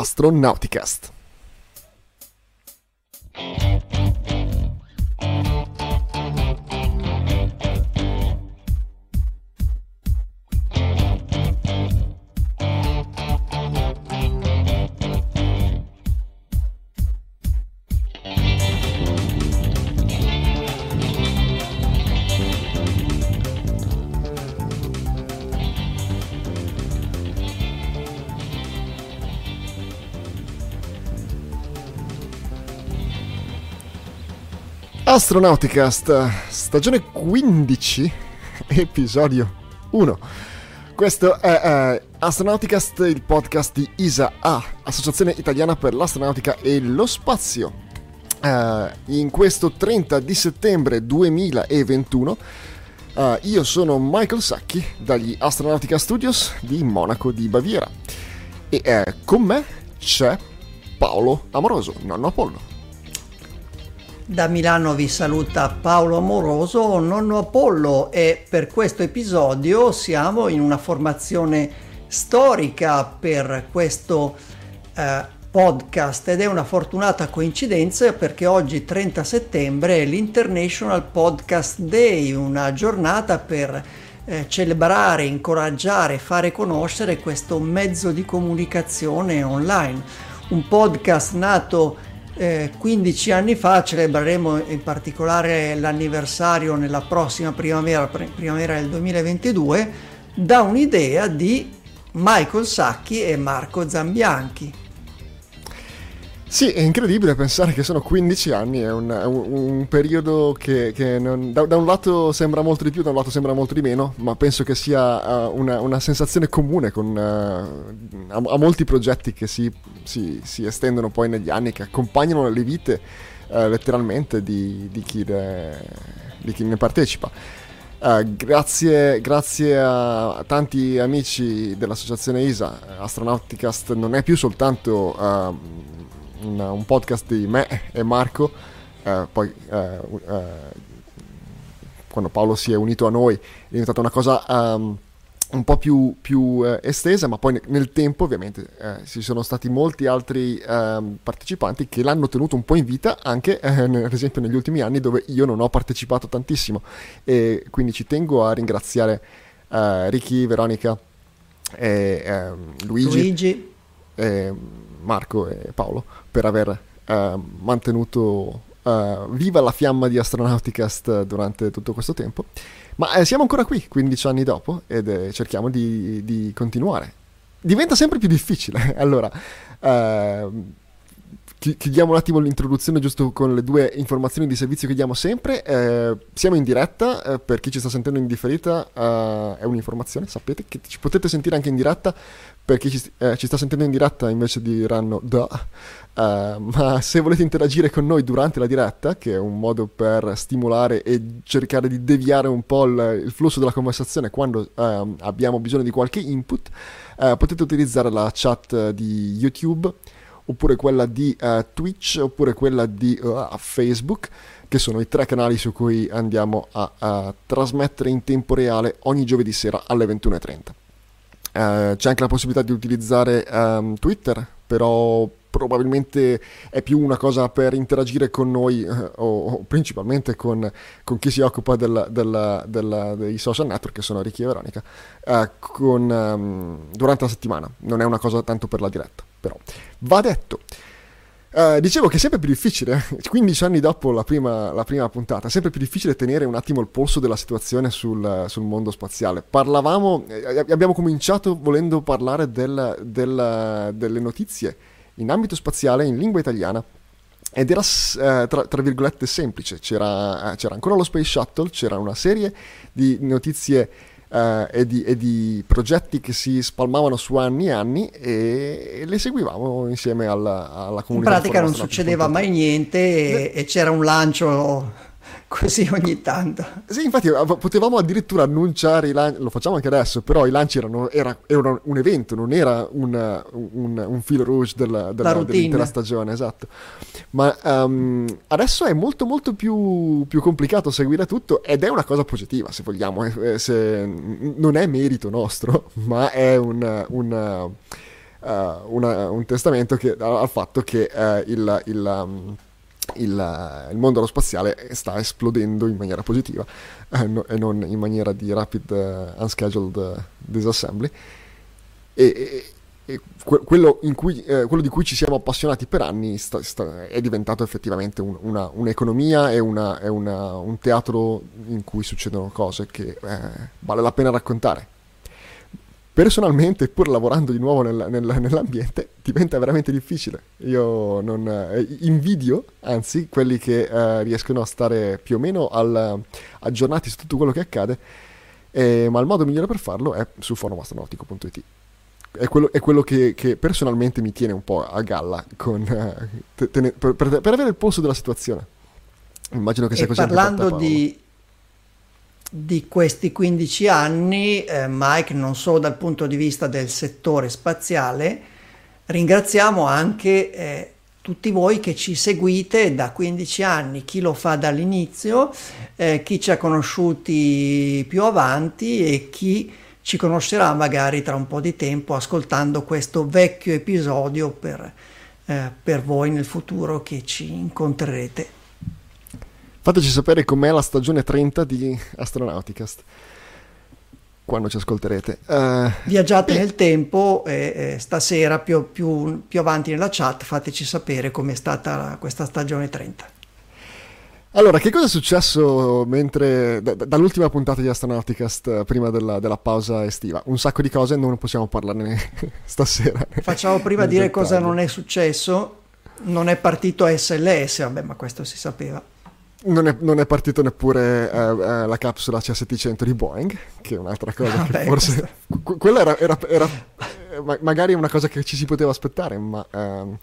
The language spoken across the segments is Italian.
Astronauticast. Astronauticast, stagione 15, episodio 1. Questo è uh, Astronauticast, il podcast di ISA-A, Associazione Italiana per l'Astronautica e lo Spazio. Uh, in questo 30 di settembre 2021 uh, eh, io sono Michael Sacchi dagli Astronautica Studios di Monaco di Baviera e con me c'è Paolo Amoroso, nonno Apollo. Da Milano vi saluta Paolo Amoroso, nonno Apollo e per questo episodio siamo in una formazione storica per questo eh, podcast ed è una fortunata coincidenza perché oggi 30 settembre è l'International Podcast Day, una giornata per eh, celebrare, incoraggiare, fare conoscere questo mezzo di comunicazione online. Un podcast nato eh, 15 anni fa celebreremo in particolare l'anniversario nella prossima primavera, primavera del 2022, da un'idea di Michael Sacchi e Marco Zambianchi. Sì, è incredibile pensare che sono 15 anni, è un, un, un periodo che, che non, da, da, un lato sembra molto di più, da un lato sembra molto di meno, ma penso che sia uh, una, una, sensazione comune con, uh, a, a, molti progetti che si, si, si, estendono poi negli anni, che accompagnano le vite uh, letteralmente di, di, chi ne, di, chi ne, partecipa. grazie, grazie a tanti amici dell'associazione ISA, Astronauticast non è più soltanto un, un podcast di me e Marco, eh, poi eh, eh, quando Paolo si è unito a noi è diventata una cosa um, un po' più, più eh, estesa, ma poi nel tempo ovviamente eh, ci sono stati molti altri ehm, partecipanti che l'hanno tenuto un po' in vita, anche ad esempio negli ultimi anni dove io non ho partecipato tantissimo e quindi ci tengo a ringraziare Ricky, Veronica e ehm, Luigi. Luigi. E, Marco e Paolo per aver uh, mantenuto uh, viva la fiamma di Astronauticast durante tutto questo tempo. Ma eh, siamo ancora qui, 15 anni dopo, ed eh, cerchiamo di, di, continuare. Diventa sempre più difficile. allora, uh, chiudiamo un attimo l'introduzione giusto con le due informazioni di servizio che diamo sempre. Eh, siamo in diretta, eh, per chi ci sta sentendo in differita eh, è un'informazione, sapete che ci potete sentire anche in diretta per chi ci, eh, ci, sta sentendo in diretta invece diranno da, uh, ma se volete interagire con noi durante la diretta, che è un modo per stimolare e cercare di deviare un po' il, il flusso della conversazione quando uh, abbiamo bisogno di qualche input, uh, potete utilizzare la chat di YouTube oppure quella di Twitch oppure quella di Facebook che sono i tre canali su cui andiamo a, a trasmettere in tempo reale ogni giovedì sera alle 21.30. Uh, c'è anche la possibilità di utilizzare um, Twitter, però probabilmente è più una cosa per interagire con noi uh, o, o, principalmente con, con, chi si occupa del, del, del, dei social network che sono Ricky e Veronica uh, con, um, durante la settimana. Non è una cosa tanto per la diretta però. Va detto Uh, dicevo che è sempre più difficile, 15 anni dopo la prima, la prima, puntata, è sempre più difficile tenere un attimo il polso della situazione sul, sul mondo spaziale. Parlavamo, eh, abbiamo cominciato volendo parlare del, del, delle notizie in ambito spaziale in lingua italiana ed era eh, tra, tra, virgolette semplice, c'era, eh, c'era ancora lo Space Shuttle, c'era una serie di notizie uh, e, di, e, di, progetti che si spalmavano su anni e anni e, e le seguivamo insieme alla, alla comunità. In pratica non succedeva mai niente e, e c'era un lancio così ogni tanto. Sì, infatti potevamo addirittura annunciare i lanci, lo facciamo anche adesso, però i lanci erano, era, erano un evento, non era un, un, un filo rouge della, della, dell'intera stagione, esatto. Ma um, adesso è molto molto più, più, complicato seguire tutto ed è una cosa positiva, se vogliamo, eh, se, non è merito nostro, ma è un... un una, un testamento che, al fatto che il, il um, il, il, mondo aerospaziale sta esplodendo in maniera positiva eh, no, e non in maniera di rapid uh, unscheduled uh, disassembly. E, e, e quello, cui, eh, quello, di cui ci siamo appassionati per anni sta, sta, è diventato effettivamente un, una, un'economia e una, un teatro in cui succedono cose che eh, vale la pena raccontare personalmente, pur lavorando di nuovo nel, nel, nell'ambiente, diventa veramente difficile. Io non eh, invidio, anzi, quelli che eh, riescono a stare più o meno al, aggiornati su tutto quello che accade, eh, ma il modo migliore per farlo è su forumastronautico.it. È quello, è quello che, che, personalmente mi tiene un po' a galla con, eh, te, te, per, per, per, avere il polso della situazione. Immagino che sia e così. Parlando di di questi 15 anni, eh, Mike, non solo dal punto di vista del settore spaziale, ringraziamo anche eh, tutti voi che ci seguite da 15 anni, chi lo fa dall'inizio, eh, chi ci ha conosciuti più avanti e chi ci conoscerà magari tra un po' di tempo ascoltando questo vecchio episodio per, eh, per voi nel futuro che ci incontrerete. Fateci sapere com'è la stagione 30 di Astronauticast quando ci ascolterete. Uh, Viaggiate nel tempo e, e stasera più, più, più, avanti nella chat fateci sapere com'è stata questa stagione 30. Allora, che cosa è successo mentre, d- dall'ultima puntata di Astronauticast prima della, della, pausa estiva? Un sacco di cose, non possiamo parlarne stasera. Facciamo prima dire dettaglio. cosa non è successo. Non è partito SLS, vabbè, ma questo si sapeva. Non è, non è, partito neppure eh, eh, la capsula C700 di Boeing, che è un'altra cosa ah, che beh, forse... Qu- quella era, era, era eh, ma- magari una cosa che ci si poteva aspettare, ma ehm,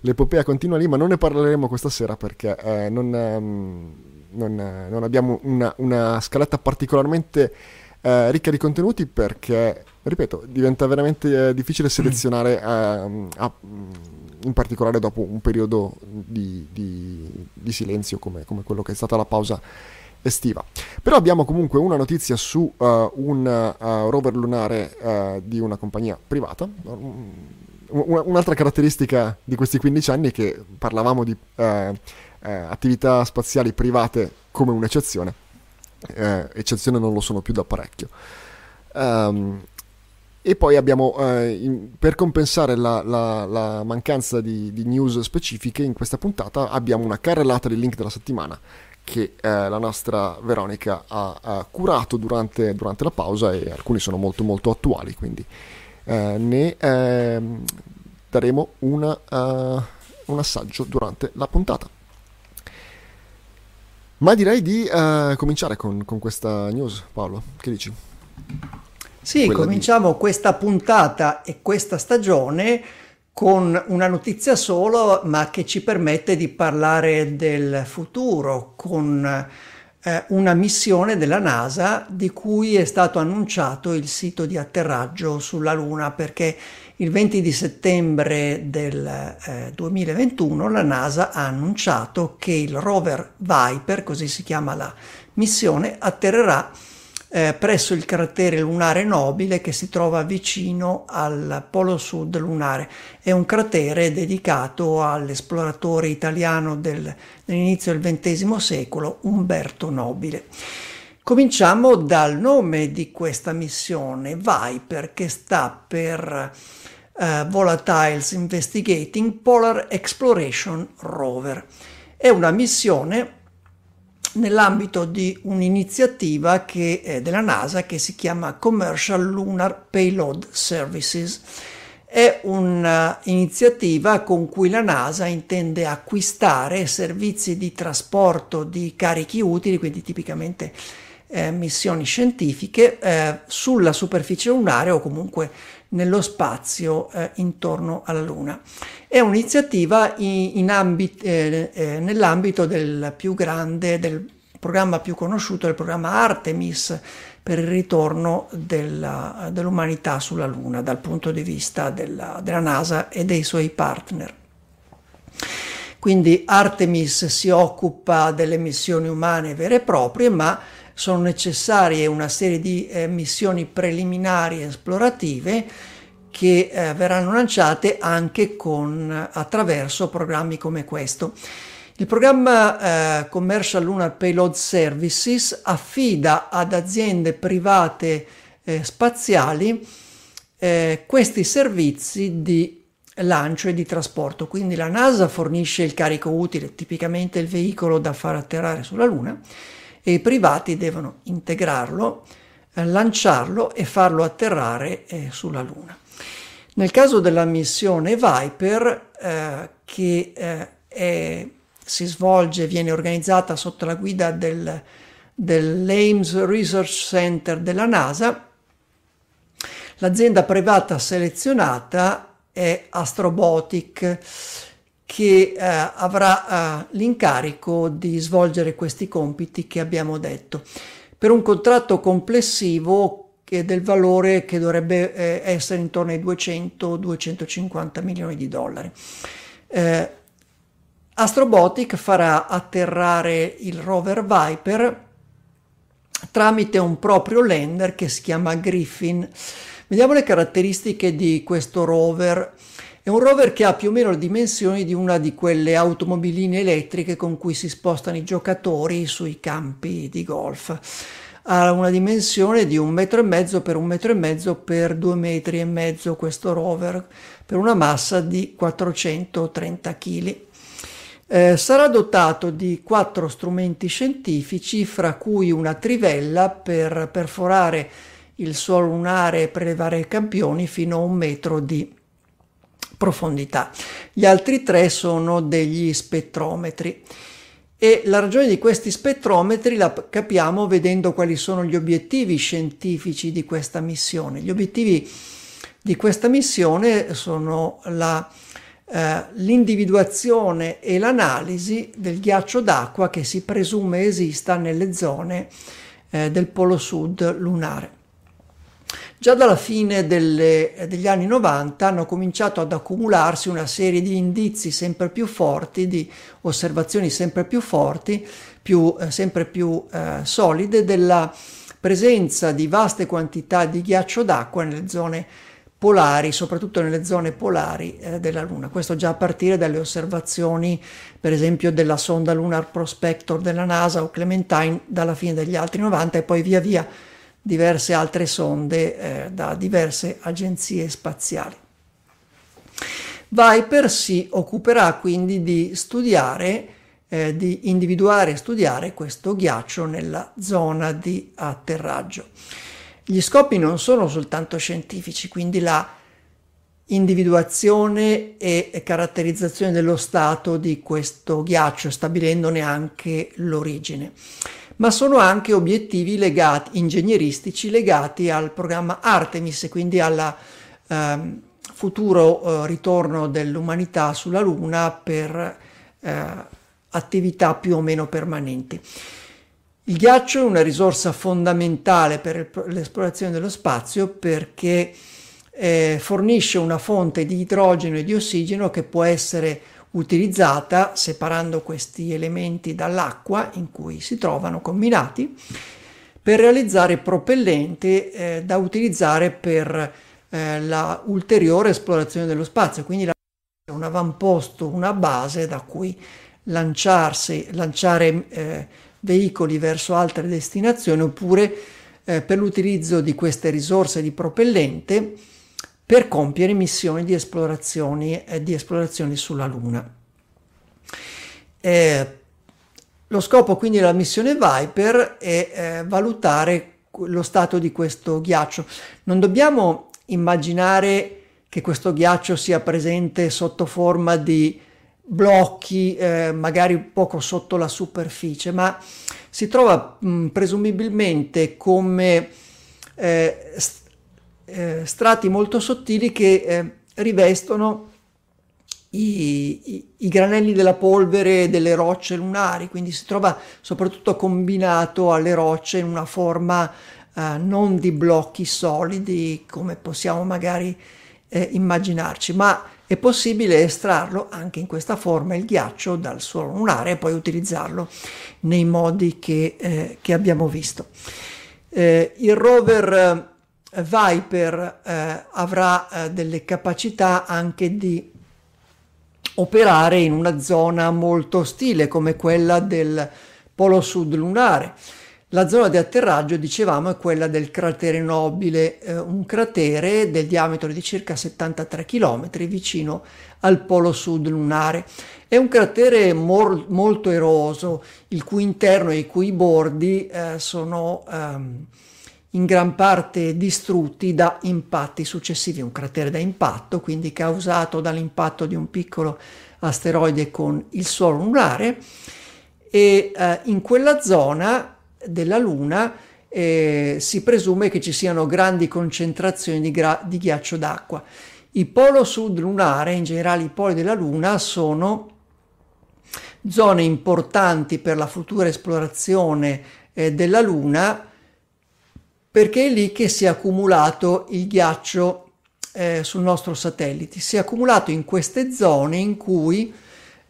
l'epopea continua lì, ma non ne parleremo questa sera perché eh, non, ehm, non, non, abbiamo una, una scaletta particolarmente eh, ricca di contenuti perché, ripeto, diventa veramente eh, difficile selezionare ehm, a, in particolare dopo un periodo di, di, di silenzio come, come, quello che è stata la pausa estiva. Però abbiamo comunque una notizia su uh, un uh, rover lunare uh, di una compagnia privata. un'altra caratteristica di questi 15 anni è che parlavamo di attività spaziali private come un'eccezione. eccezione non lo sono più da parecchio. Um, e poi abbiamo, eh, in, per compensare la, la, la mancanza di, di, news specifiche, in questa puntata abbiamo una carrellata di link della settimana che eh, la nostra Veronica ha, ha curato durante, durante, la pausa e alcuni sono molto molto attuali, quindi eh, ne ehm, daremo una, uh, un assaggio durante la puntata. Ma direi di uh, cominciare con, con questa news, Paolo, che dici? Sì, cominciamo di... questa puntata e questa stagione con una notizia solo, ma che ci permette di parlare del futuro, con eh, una missione della NASA di cui è stato annunciato il sito di atterraggio sulla Luna, perché il 20 di settembre del eh, 2021 la NASA ha annunciato che il rover Viper, così si chiama la missione, atterrerà eh, presso il cratere lunare nobile che si trova vicino al polo sud lunare. È un cratere dedicato all'esploratore italiano del, dell'inizio del XX secolo, Umberto Nobile. Cominciamo dal nome di questa missione, Viper, che sta per uh, Volatiles Investigating Polar Exploration Rover. È una missione nell'ambito di un'iniziativa che, eh, della NASA che si chiama Commercial Lunar Payload Services. È un'iniziativa con cui la NASA intende acquistare servizi di trasporto di carichi utili, quindi tipicamente eh, missioni scientifiche, eh, sulla superficie lunare o comunque nello spazio eh, intorno alla Luna. È un'iniziativa eh, eh, nell'ambito del più grande, del programma più conosciuto, il programma Artemis per il ritorno dell'umanità sulla Luna dal punto di vista della, della NASA e dei suoi partner. Quindi Artemis si occupa delle missioni umane vere e proprie, ma sono necessarie una serie di eh, missioni preliminari esplorative che eh, verranno lanciate anche con, attraverso programmi come questo. Il programma eh, Commercial Lunar Payload Services affida ad aziende private eh, spaziali eh, questi servizi di lancio e di trasporto. Quindi la NASA fornisce il carico utile, tipicamente il veicolo da far atterrare sulla Luna, e i privati devono integrarlo, eh, lanciarlo e farlo atterrare eh, sulla Luna. Nel caso della missione Viper, eh, che eh, è si svolge, viene organizzata sotto la guida del, dell'Ames Research Center della NASA. L'azienda privata selezionata è Astrobotic che eh, avrà eh, l'incarico di svolgere questi compiti che abbiamo detto per un contratto complessivo che del valore che dovrebbe eh, essere intorno ai 200-250 milioni di dollari. Eh, Astrobotic farà atterrare il rover Viper tramite un proprio lander che si chiama Griffin. Vediamo le caratteristiche di questo rover. È un rover che ha più o meno le dimensioni di una di quelle automobiline elettriche con cui si spostano i giocatori sui campi di golf. Ha una dimensione di un metro e mezzo per un metro e mezzo per due metri e mezzo questo rover, per una massa di 430 kg. Eh, sarà dotato di quattro strumenti scientifici, fra cui una trivella per perforare il suolo lunare e prelevare campioni fino a un metro di profondità. Gli altri tre sono degli spettrometri. E la ragione di questi spettrometri la capiamo vedendo quali sono gli obiettivi scientifici di questa missione. Gli obiettivi di questa missione sono la eh, l'individuazione e l'analisi del ghiaccio d'acqua che si presume esista nelle zone eh, del polo sud lunare. Già dalla fine delle, degli anni 90 hanno cominciato ad accumularsi una serie di indizi sempre più forti, di osservazioni sempre più forti, più, eh, sempre più eh, solide della presenza di vaste quantità di ghiaccio d'acqua nelle zone polari, soprattutto nelle zone polari eh, della Luna. Questo già a partire dalle osservazioni, per esempio, della sonda Lunar Prospector della NASA o Clementine dalla fine degli altri 90 e poi via via diverse altre sonde eh, da diverse agenzie spaziali. Viper si occuperà quindi di studiare, eh, di individuare e studiare questo ghiaccio nella zona di atterraggio. Gli scopi non sono soltanto scientifici, quindi la individuazione e caratterizzazione dello stato di questo ghiaccio, stabilendone anche l'origine, ma sono anche obiettivi legati, ingegneristici legati al programma Artemis quindi al eh, futuro eh, ritorno dell'umanità sulla Luna per eh, attività più o meno permanenti. Il ghiaccio è una risorsa fondamentale per l'esplorazione dello spazio perché eh, fornisce una fonte di idrogeno e di ossigeno che può essere utilizzata separando questi elementi dall'acqua in cui si trovano combinati per realizzare propellente eh, da utilizzare per eh, la ulteriore esplorazione dello spazio, quindi la, un avamposto, una base da cui lanciarsi, lanciare eh, veicoli verso altre destinazioni oppure eh, per l'utilizzo di queste risorse di propellente per compiere missioni di esplorazioni, eh, di esplorazioni sulla Luna. Eh, lo scopo quindi della missione Viper è eh, valutare lo stato di questo ghiaccio. Non dobbiamo immaginare che questo ghiaccio sia presente sotto forma di blocchi eh, magari poco sotto la superficie, ma si trova mh, presumibilmente come eh, eh, strati molto sottili che eh, rivestono i, i, i, granelli della polvere delle rocce lunari, quindi si trova soprattutto combinato alle rocce in una forma eh, non di blocchi solidi come possiamo magari eh, immaginarci, ma è possibile estrarlo anche in questa forma il ghiaccio dal suolo lunare e poi utilizzarlo nei modi che, eh, che abbiamo visto. Eh, il rover Viper eh, avrà eh, delle capacità anche di operare in una zona molto ostile come quella del polo sud lunare. La zona di atterraggio, dicevamo, è quella del cratere nobile, eh, un cratere del diametro di circa 73 km vicino al polo sud lunare. È un cratere mor- molto eroso, il cui interno e i cui bordi eh, sono ehm, in gran parte distrutti da impatti successivi. Un cratere da impatto, quindi causato dall'impatto di un piccolo asteroide con il suolo lunare. E eh, in quella zona della Luna eh, si presume che ci siano grandi concentrazioni di, gra- di ghiaccio d'acqua. Il polo sud lunare, in generale i poli della Luna, sono zone importanti per la futura esplorazione eh, della Luna perché è lì che si è accumulato il ghiaccio eh, sul nostro satellite. Si è accumulato in queste zone in cui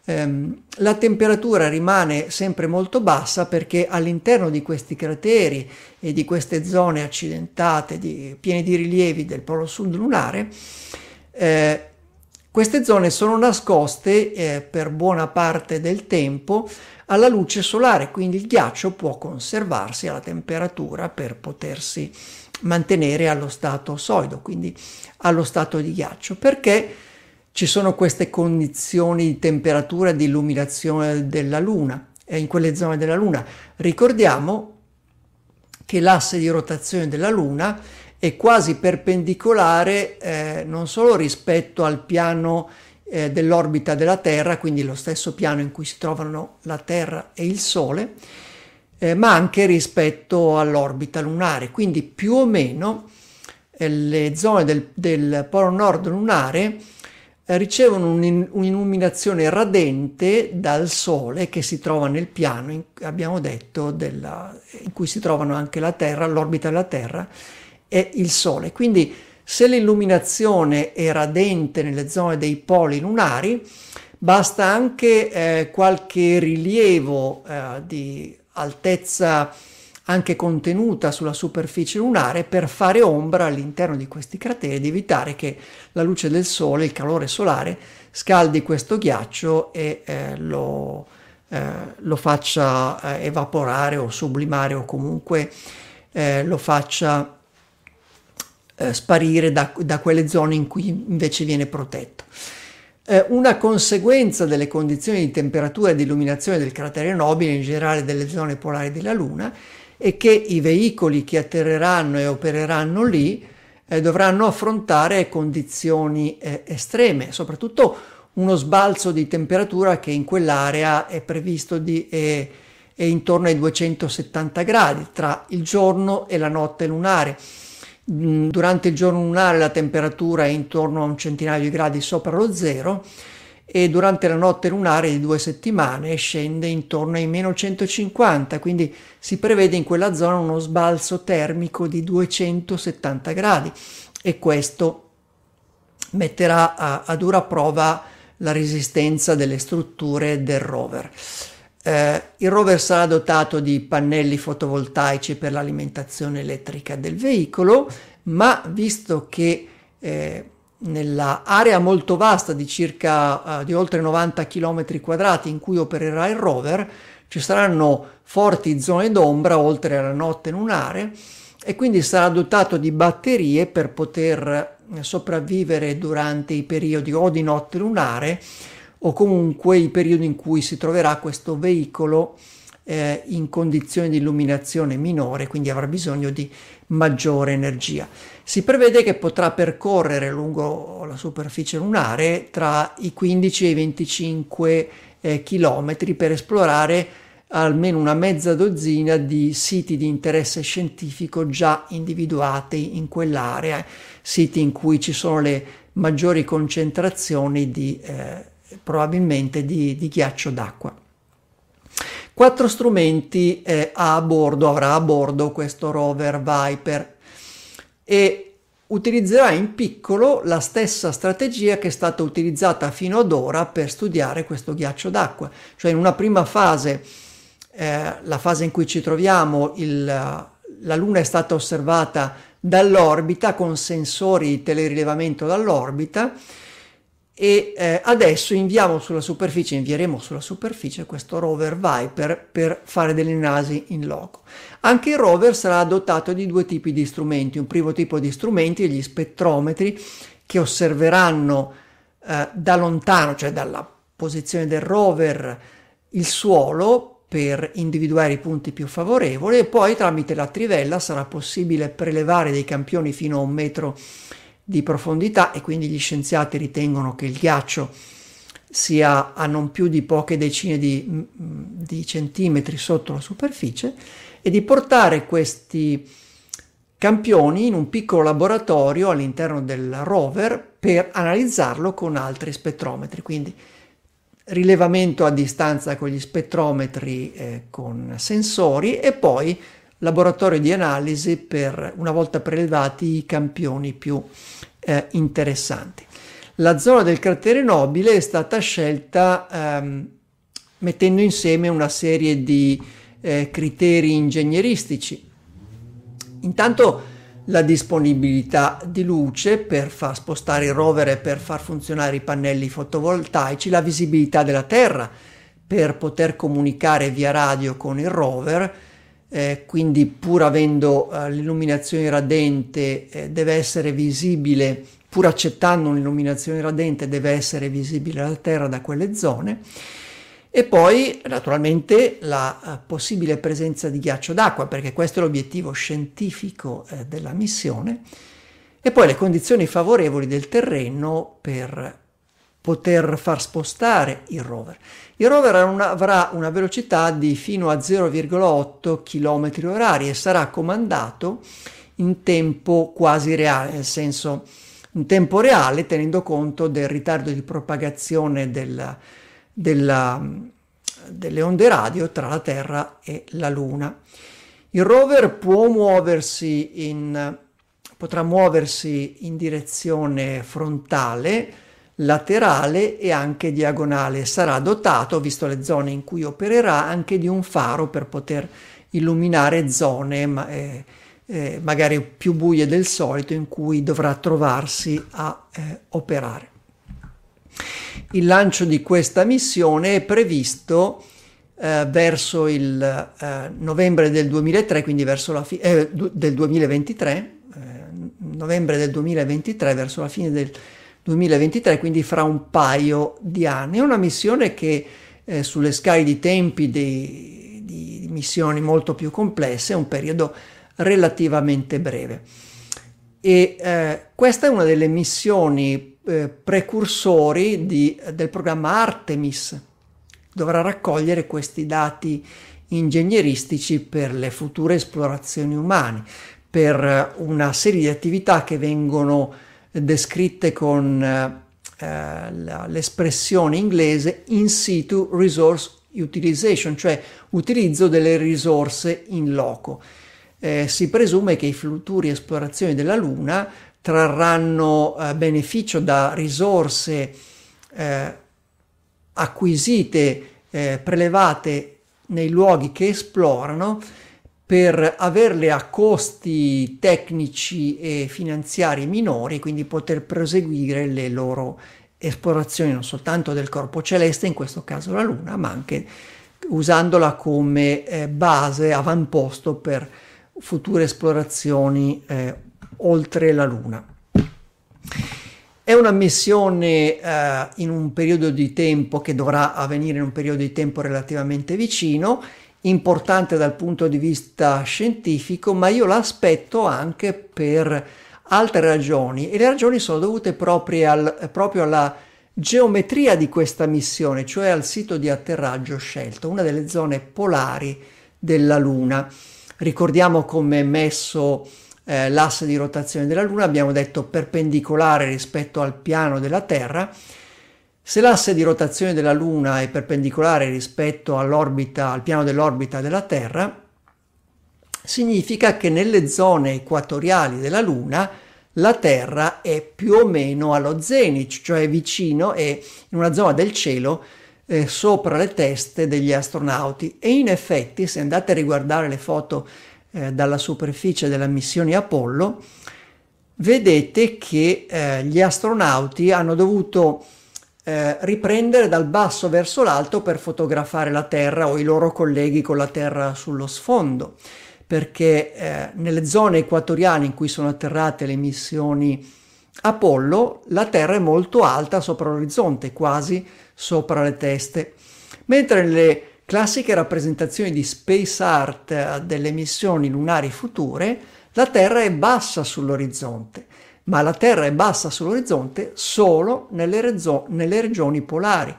ehm, la temperatura rimane sempre molto bassa perché all'interno di questi crateri e di queste zone accidentate, di, piene di rilievi del polo sud lunare, eh, queste zone sono nascoste eh, per buona parte del tempo alla luce solare, quindi il ghiaccio può conservarsi alla temperatura per potersi mantenere allo stato solido, quindi allo stato di ghiaccio, perché ci sono queste condizioni di temperatura di illuminazione della Luna, e in quelle zone della Luna. Ricordiamo che l'asse di rotazione della Luna è quasi perpendicolare eh, non solo rispetto al piano eh, dell'orbita della Terra, quindi lo stesso piano in cui si trovano la Terra e il Sole, eh, ma anche rispetto all'orbita lunare. Quindi più o meno eh, le zone del, del polo nord lunare eh, ricevono un'illuminazione radente dal Sole che si trova nel piano, in, abbiamo detto, della, in cui si trovano anche la Terra, l'orbita della Terra e il Sole. Quindi se l'illuminazione è radente nelle zone dei poli lunari, basta anche eh, qualche rilievo eh, di altezza anche contenuta sulla superficie lunare per fare ombra all'interno di questi crateri ed evitare che la luce del sole, il calore solare, scaldi questo ghiaccio e eh, lo, eh, lo, faccia eh, evaporare o sublimare o comunque eh, lo faccia eh, sparire da, da quelle zone in cui invece viene protetto. Eh, una conseguenza delle condizioni di temperatura e di illuminazione del cratere nobile, in generale delle zone polari della Luna, è che i veicoli che atterreranno e opereranno lì eh, dovranno affrontare condizioni eh, estreme, soprattutto uno sbalzo di temperatura che in quell'area è previsto di, è, è intorno ai 270 gradi tra il giorno e la notte lunare. Mm, durante il giorno lunare la temperatura è intorno a un centinaio di gradi sopra lo zero e durante la notte lunare di due settimane scende intorno ai meno 150, quindi si prevede in quella zona uno sbalzo termico di 270 gradi e questo metterà a, a dura prova la resistenza delle strutture del rover. Eh, il rover sarà dotato di pannelli fotovoltaici per l'alimentazione elettrica del veicolo, ma visto che eh, nella area molto vasta di circa uh, di oltre 90 km quadrati in cui opererà il rover ci saranno forti zone d'ombra oltre alla notte lunare e quindi sarà dotato di batterie per poter eh, sopravvivere durante i periodi o di notte lunare o comunque i periodi in cui si troverà questo veicolo eh, in condizioni di illuminazione minore, quindi avrà bisogno di maggiore energia. Si prevede che potrà percorrere lungo la superficie lunare tra i 15 e i 25 eh, chilometri per esplorare almeno una mezza dozzina di siti di interesse scientifico già individuati in quell'area, siti in cui ci sono le maggiori concentrazioni di eh, probabilmente di, di ghiaccio d'acqua. Quattro strumenti eh, a bordo, avrà a bordo questo rover Viper e utilizzerà in piccolo la stessa strategia che è stata utilizzata fino ad ora per studiare questo ghiaccio d'acqua. Cioè in una prima fase, eh, la fase in cui ci troviamo, il, la Luna è stata osservata dall'orbita con sensori di telerilevamento dall'orbita e eh, adesso inviamo sulla superficie, invieremo sulla superficie questo rover Viper per fare delle analisi in loco. Anche il rover sarà dotato di due tipi di strumenti, un primo tipo di strumenti, gli spettrometri, che osserveranno eh, da lontano, cioè dalla posizione del rover, il suolo per individuare i punti più favorevoli e poi tramite la trivella sarà possibile prelevare dei campioni fino a un metro di profondità e quindi gli scienziati ritengono che il ghiaccio sia a non più di poche decine di, mm, di centimetri sotto la superficie e di portare questi campioni in un piccolo laboratorio all'interno del rover per analizzarlo con altri spettrometri, quindi rilevamento a distanza con gli spettrometri eh, con sensori e poi laboratorio di analisi per una volta prelevati i campioni più eh, interessanti. La zona del cratere nobile è stata scelta ehm, mettendo insieme una serie di eh, criteri ingegneristici. Intanto la disponibilità di luce per far spostare il rover e per far funzionare i pannelli fotovoltaici, la visibilità della Terra per poter comunicare via radio con il rover, eh, quindi pur avendo eh, l'illuminazione radente eh, deve essere visibile, pur accettando un'illuminazione radente deve essere visibile la Terra da quelle zone. E poi naturalmente la uh, possibile presenza di ghiaccio d'acqua, perché questo è l'obiettivo scientifico eh, della missione, e poi le condizioni favorevoli del terreno per poter far spostare il rover. Il rover una, avrà una velocità di fino a 0,8 km orari e sarà comandato in tempo quasi reale, nel senso in tempo reale tenendo conto del ritardo di propagazione della, della, delle onde radio tra la Terra e la Luna. Il rover può muoversi in, potrà muoversi in direzione frontale, laterale e anche diagonale. Sarà dotato, visto le zone in cui opererà, anche di un faro per poter illuminare zone eh, eh, magari più buie del solito in cui dovrà trovarsi a eh, operare. Il lancio di questa missione è previsto eh, verso il eh, novembre del 2003, quindi verso la fine eh, del 2023, eh, novembre del 2023 verso la fine del 2023, quindi fra un paio di anni. È una missione che eh, sulle scale di tempi di, di missioni molto più complesse è un periodo relativamente breve. E eh, questa è una delle missioni eh, precursori di, del programma Artemis. Dovrà raccogliere questi dati ingegneristici per le future esplorazioni umane, per una serie di attività che vengono descritte con eh, l'espressione inglese in situ resource utilization, cioè utilizzo delle risorse in loco. Eh, si presume che i futuri esplorazioni della Luna trarranno eh, beneficio da risorse eh, acquisite, eh, prelevate nei luoghi che esplorano per averle a costi tecnici e finanziari minori, quindi poter proseguire le loro esplorazioni non soltanto del corpo celeste, in questo caso la Luna, ma anche usandola come eh, base, avamposto per future esplorazioni eh, oltre la Luna. È una missione eh, in un periodo di tempo che dovrà avvenire in un periodo di tempo relativamente vicino, importante dal punto di vista scientifico, ma io l'aspetto anche per altre ragioni e le ragioni sono dovute proprio, al, proprio alla geometria di questa missione, cioè al sito di atterraggio scelto, una delle zone polari della Luna. Ricordiamo come è messo eh, l'asse di rotazione della Luna, abbiamo detto perpendicolare rispetto al piano della Terra. Se l'asse di rotazione della Luna è perpendicolare rispetto all'orbita, al piano dell'orbita della Terra, significa che nelle zone equatoriali della Luna la Terra è più o meno allo zenith, cioè vicino e in una zona del cielo eh, sopra le teste degli astronauti. E in effetti, se andate a riguardare le foto eh, dalla superficie della missione Apollo, vedete che eh, gli astronauti hanno dovuto eh, riprendere dal basso verso l'alto per fotografare la Terra o i loro colleghi con la Terra sullo sfondo, perché eh, nelle zone equatoriali in cui sono atterrate le missioni Apollo, la Terra è molto alta sopra l'orizzonte, quasi sopra le teste, mentre nelle classiche rappresentazioni di space art eh, delle missioni lunari future, la Terra è bassa sull'orizzonte ma la Terra è bassa sull'orizzonte solo nelle, rezo- nelle regioni polari,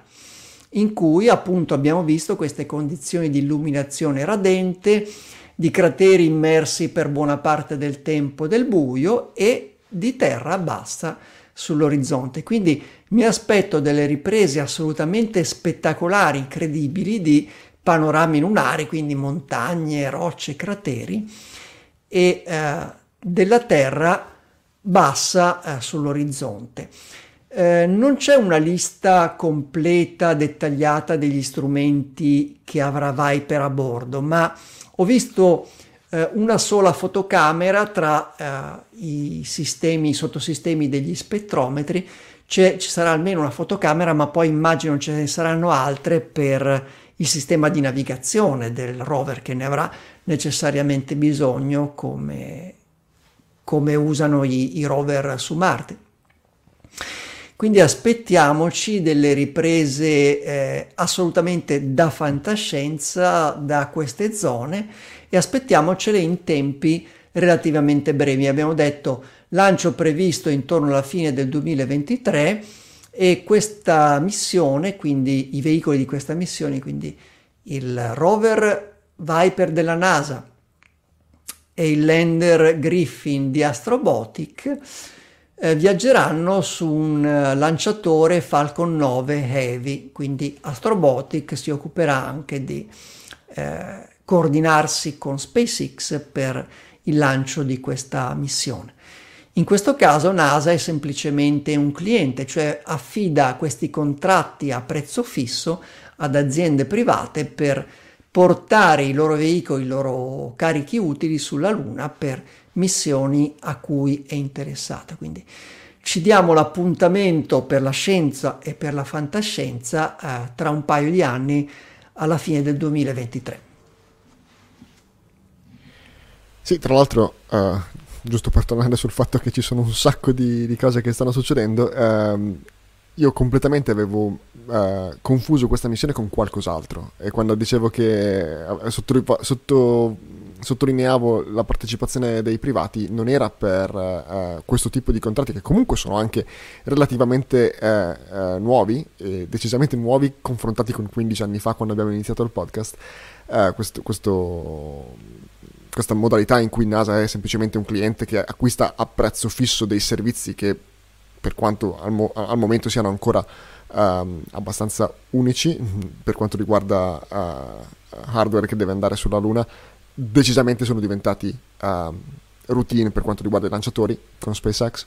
in cui appunto abbiamo visto queste condizioni di illuminazione radente, di crateri immersi per buona parte del tempo del buio e di terra bassa sull'orizzonte. Quindi mi aspetto delle riprese assolutamente spettacolari, incredibili di panorami lunari, quindi montagne, rocce, crateri e eh, della Terra bassa eh, sull'orizzonte. Eh, non c'è una lista completa, dettagliata degli strumenti che avrà Viper a bordo, ma ho visto eh, una sola fotocamera tra eh, i sistemi, i sottosistemi degli spettrometri. C'è, ci sarà almeno una fotocamera, ma poi immagino ce ne saranno altre per il sistema di navigazione del rover che ne avrà necessariamente bisogno come come usano i, i rover su Marte. Quindi aspettiamoci delle riprese eh, assolutamente da fantascienza da queste zone e aspettiamocele in tempi relativamente brevi. Abbiamo detto lancio previsto intorno alla fine del 2023 e questa missione, quindi i veicoli di questa missione, quindi il rover Viper della NASA, e il lander Griffin di Astrobotic eh, viaggeranno su un uh, lanciatore Falcon 9 Heavy, quindi Astrobotic si occuperà anche di eh, coordinarsi con SpaceX per il lancio di questa missione. In questo caso NASA è semplicemente un cliente, cioè affida questi contratti a prezzo fisso ad aziende private per portare i loro veicoli, i loro carichi utili sulla Luna per missioni a cui è interessata. Quindi ci diamo l'appuntamento per la scienza e per la fantascienza eh, tra un paio di anni alla fine del 2023. Sì, tra l'altro, uh, giusto per tornare sul fatto che ci sono un sacco di, di cose che stanno succedendo, uh, io completamente avevo uh, confuso questa missione con qualcos'altro. E quando dicevo che uh, sotto, sotto, sottolineavo la partecipazione dei privati non era per uh, questo tipo di contratti che comunque sono anche relativamente nuovi e decisamente nuovi confrontati con 15 anni fa quando abbiamo iniziato il podcast questo, questo questa modalità in cui NASA è semplicemente un cliente che acquista a prezzo fisso dei servizi che per quanto al, mo- al momento siano ancora um, abbastanza unici per quanto riguarda uh, hardware che deve andare sulla Luna, decisamente sono diventati uh, routine per quanto riguarda i lanciatori con SpaceX,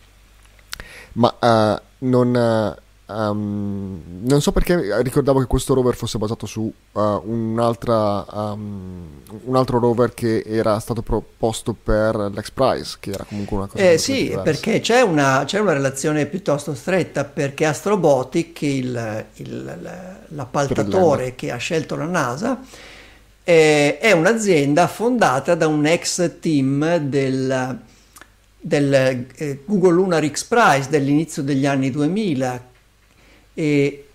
ma uh, non Um, non so perché ricordavo che questo rover fosse basato su uh, un'altra, um, un altro rover che era stato proposto per l'X Prize, che era comunque una cosa. Eh sì, diversa. perché c'è una, c'è una, relazione piuttosto stretta, perché Astrobotic, il, il, l'appaltatore che ha scelto la NASA, eh, è un'azienda fondata da un ex team del, del eh, Google Lunar X Prize dell'inizio degli anni 2000 e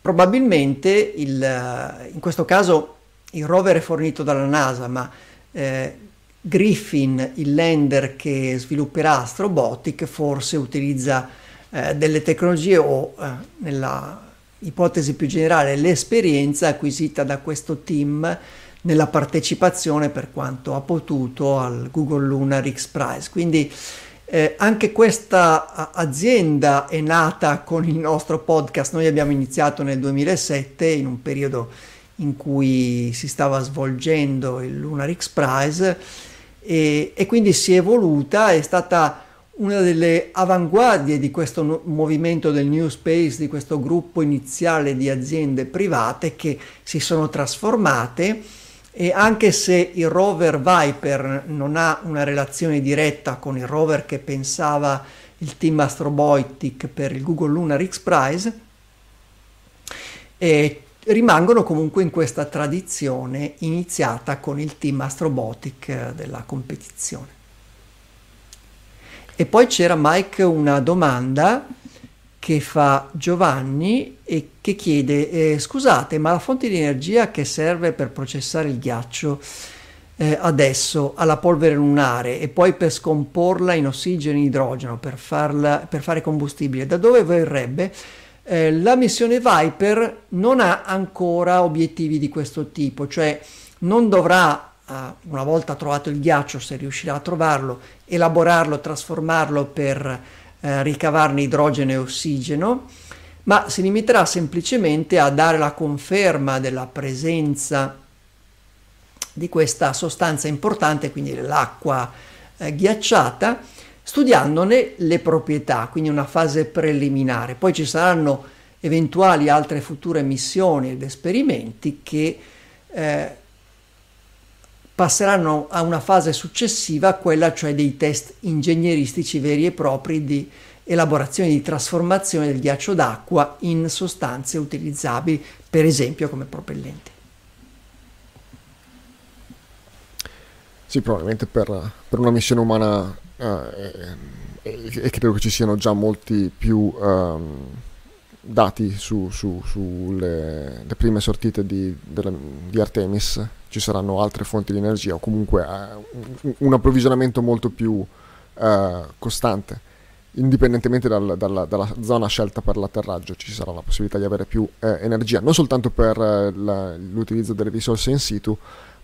probabilmente il, in questo caso il rover è fornito dalla NASA, ma eh, Griffin, il lander che svilupperà Astrobotic, forse utilizza eh, delle tecnologie o eh, nella ipotesi più generale l'esperienza acquisita da questo team nella partecipazione per quanto ha potuto al Google Lunar X Prize. Quindi eh, anche questa azienda è nata con il nostro podcast, noi abbiamo iniziato nel 2007 in un periodo in cui si stava svolgendo il Lunar X Prize e, e quindi si è evoluta, è stata una delle avanguardie di questo no- movimento del New Space, di questo gruppo iniziale di aziende private che si sono trasformate e anche se il rover Viper non ha una relazione diretta con il rover che pensava il team Astrobotic per il Google Lunar X Prize, eh, rimangono comunque in questa tradizione iniziata con il team Astrobotic della competizione. E poi c'era Mike una domanda che fa Giovanni e che chiede eh, scusate ma la fonte di energia che serve per processare il ghiaccio eh, adesso alla polvere lunare e poi per scomporla in ossigeno e idrogeno per, farla, per fare combustibile da dove verrebbe? Eh, la missione Viper non ha ancora obiettivi di questo tipo cioè non dovrà una volta trovato il ghiaccio se riuscirà a trovarlo elaborarlo trasformarlo per eh, ricavarne idrogeno e ossigeno, ma si limiterà semplicemente a dare la conferma della presenza di questa sostanza importante, quindi l'acqua eh, ghiacciata, studiandone le proprietà, quindi una fase preliminare. Poi ci saranno eventuali altre future missioni ed esperimenti che eh, passeranno a una fase successiva, quella cioè dei test ingegneristici veri e propri di elaborazione di trasformazione del ghiaccio d'acqua in sostanze utilizzabili, per esempio come propellenti. Sì, probabilmente per, per una missione umana eh, e, e, credo che ci siano già molti più um, dati su, su, sulle prime sortite di, delle, di Artemis ci saranno altre fonti di energia o comunque uh, un approvvigionamento molto più uh, costante. Indipendentemente dal, dalla, dalla, zona scelta per l'atterraggio, ci sarà la possibilità di avere più eh, energia, non soltanto per la, l'utilizzo delle risorse in situ,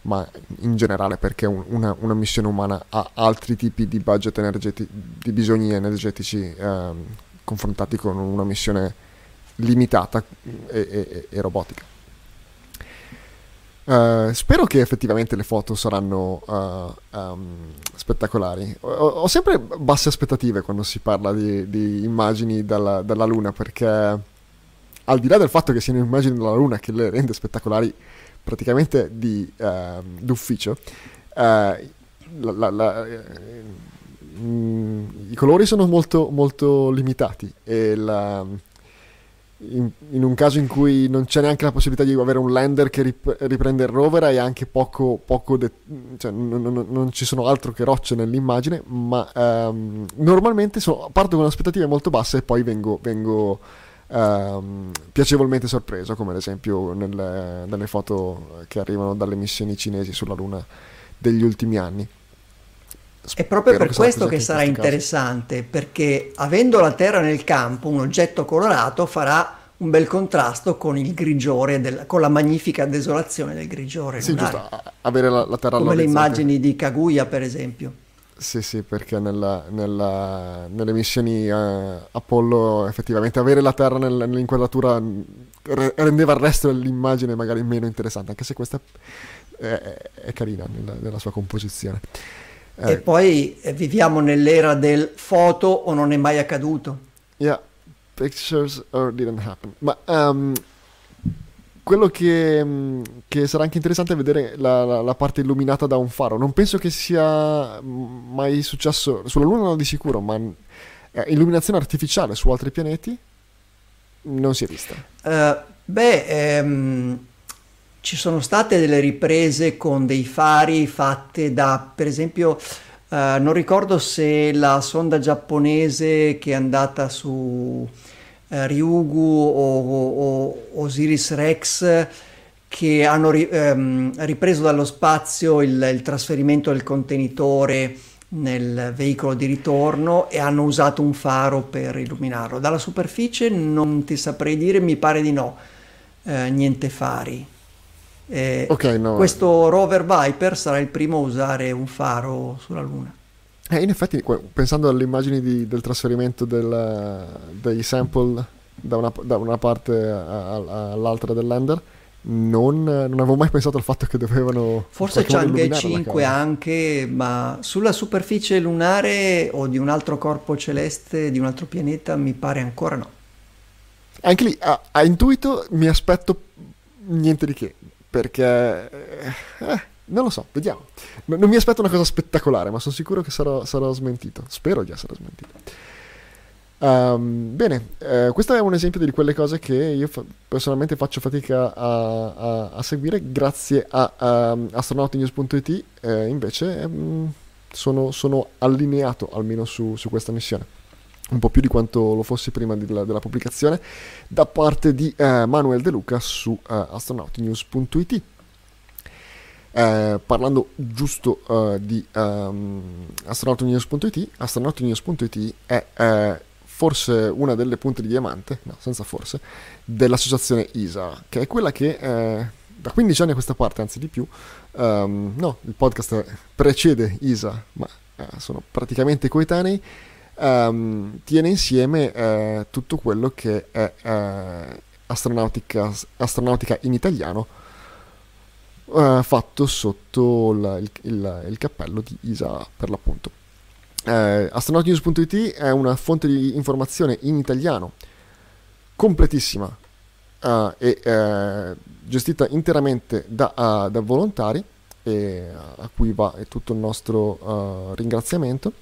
ma in generale perché un, una, una, missione umana ha altri tipi di budget energetici, di bisogni energetici eh, confrontati con una missione limitata e, e, e robotica. Uh, spero che effettivamente le foto saranno uh, um, spettacolari. Ho, ho, sempre basse aspettative quando si parla di, di immagini dalla, dalla, Luna, perché al di là del fatto che siano immagini dalla Luna che le rende spettacolari praticamente di, uh, d'ufficio, la, la, la, mm, i colori sono molto, molto limitati e la in, in, un caso in cui non c'è neanche la possibilità di avere un lander che rip, riprende il rover hai anche poco, poco de- cioè, non, non, non, ci sono altro che rocce nell'immagine ma um, normalmente so, parto con aspettative molto basse e poi vengo, vengo um, piacevolmente sorpreso come ad esempio nelle, nelle foto che arrivano dalle missioni cinesi sulla luna degli ultimi anni è proprio per questo che sarà interessante, perché avendo la Terra nel campo, un oggetto colorato farà un bel contrasto con il grigiore, del, con la magnifica desolazione del grigiore. Sì, giusto, avere la, la Terra Come le immagini di Kaguya, per esempio. Sì, sì, perché nella, nella, nelle missioni uh, Apollo effettivamente avere la Terra nel, nell'inquadratura re, rendeva il resto dell'immagine magari meno interessante, anche se questa è, è, è carina nella, nella sua composizione. Eh. E poi eh, viviamo nell'era del foto o non è mai accaduto. Yeah, pictures or didn't happen. Ma um, quello che, mm, che, sarà anche interessante è vedere la, la, la, parte illuminata da un faro. Non penso che sia mai successo sulla Luna, no, di sicuro, ma eh, illuminazione artificiale su altri pianeti non si è vista. Uh, beh, ehm, ci sono state delle riprese con dei fari fatte da, per esempio, eh, non ricordo se la sonda giapponese che è andata su eh, Ryugu o, o, Osiris Rex che hanno ri, ehm, ripreso dallo spazio il, il trasferimento del contenitore nel veicolo di ritorno e hanno usato un faro per illuminarlo. Dalla superficie non ti saprei dire, mi pare di no, eh, niente fari. Eh, okay, no. Questo rover Viper sarà il primo a usare un faro sulla Luna. Eh, in effetti, pensando alle immagini di, del trasferimento del, dei sample da una, da una parte a, a, all'altra del lander, non, non, avevo mai pensato al fatto che dovevano. Forse Chang'e 5 anche, ma sulla superficie lunare o di un altro corpo celeste, di un altro pianeta, mi pare ancora no. Anche lì, a, a intuito, mi aspetto niente di che perché... Eh, non lo so, vediamo. non mi aspetto una cosa spettacolare, ma sono sicuro che sarò, sarò smentito. Spero di essere smentito. Um, bene, eh, questo è un esempio di quelle cose che io fa- personalmente faccio fatica a, a, a seguire. Grazie a, a astronautinews.it eh, invece um, sono, sono, allineato almeno su, su, questa missione. Un po' più di quanto lo fossi prima della, della, pubblicazione da parte di uh, Manuel De Luca su uh, astronautinews.it. Eh, parlando giusto uh, di um, astronautinews.it, astronautinews.it è eh, forse una delle punte di diamante, no, senza forse, dell'associazione ISA, che è quella che eh, da 15 anni a questa parte, anzi di più, um, no, il podcast precede ISA, ma eh, sono praticamente coetanei, um, tiene insieme eh, tutto quello che è eh, astronautica, astronautica in italiano, eh, fatto sotto la, il, il, il cappello di ISA per l'appunto. Eh, astronautnews.it è una fonte di informazione in italiano completissima uh, e uh, gestita interamente da, uh, da volontari a cui va tutto il nostro ringraziamento.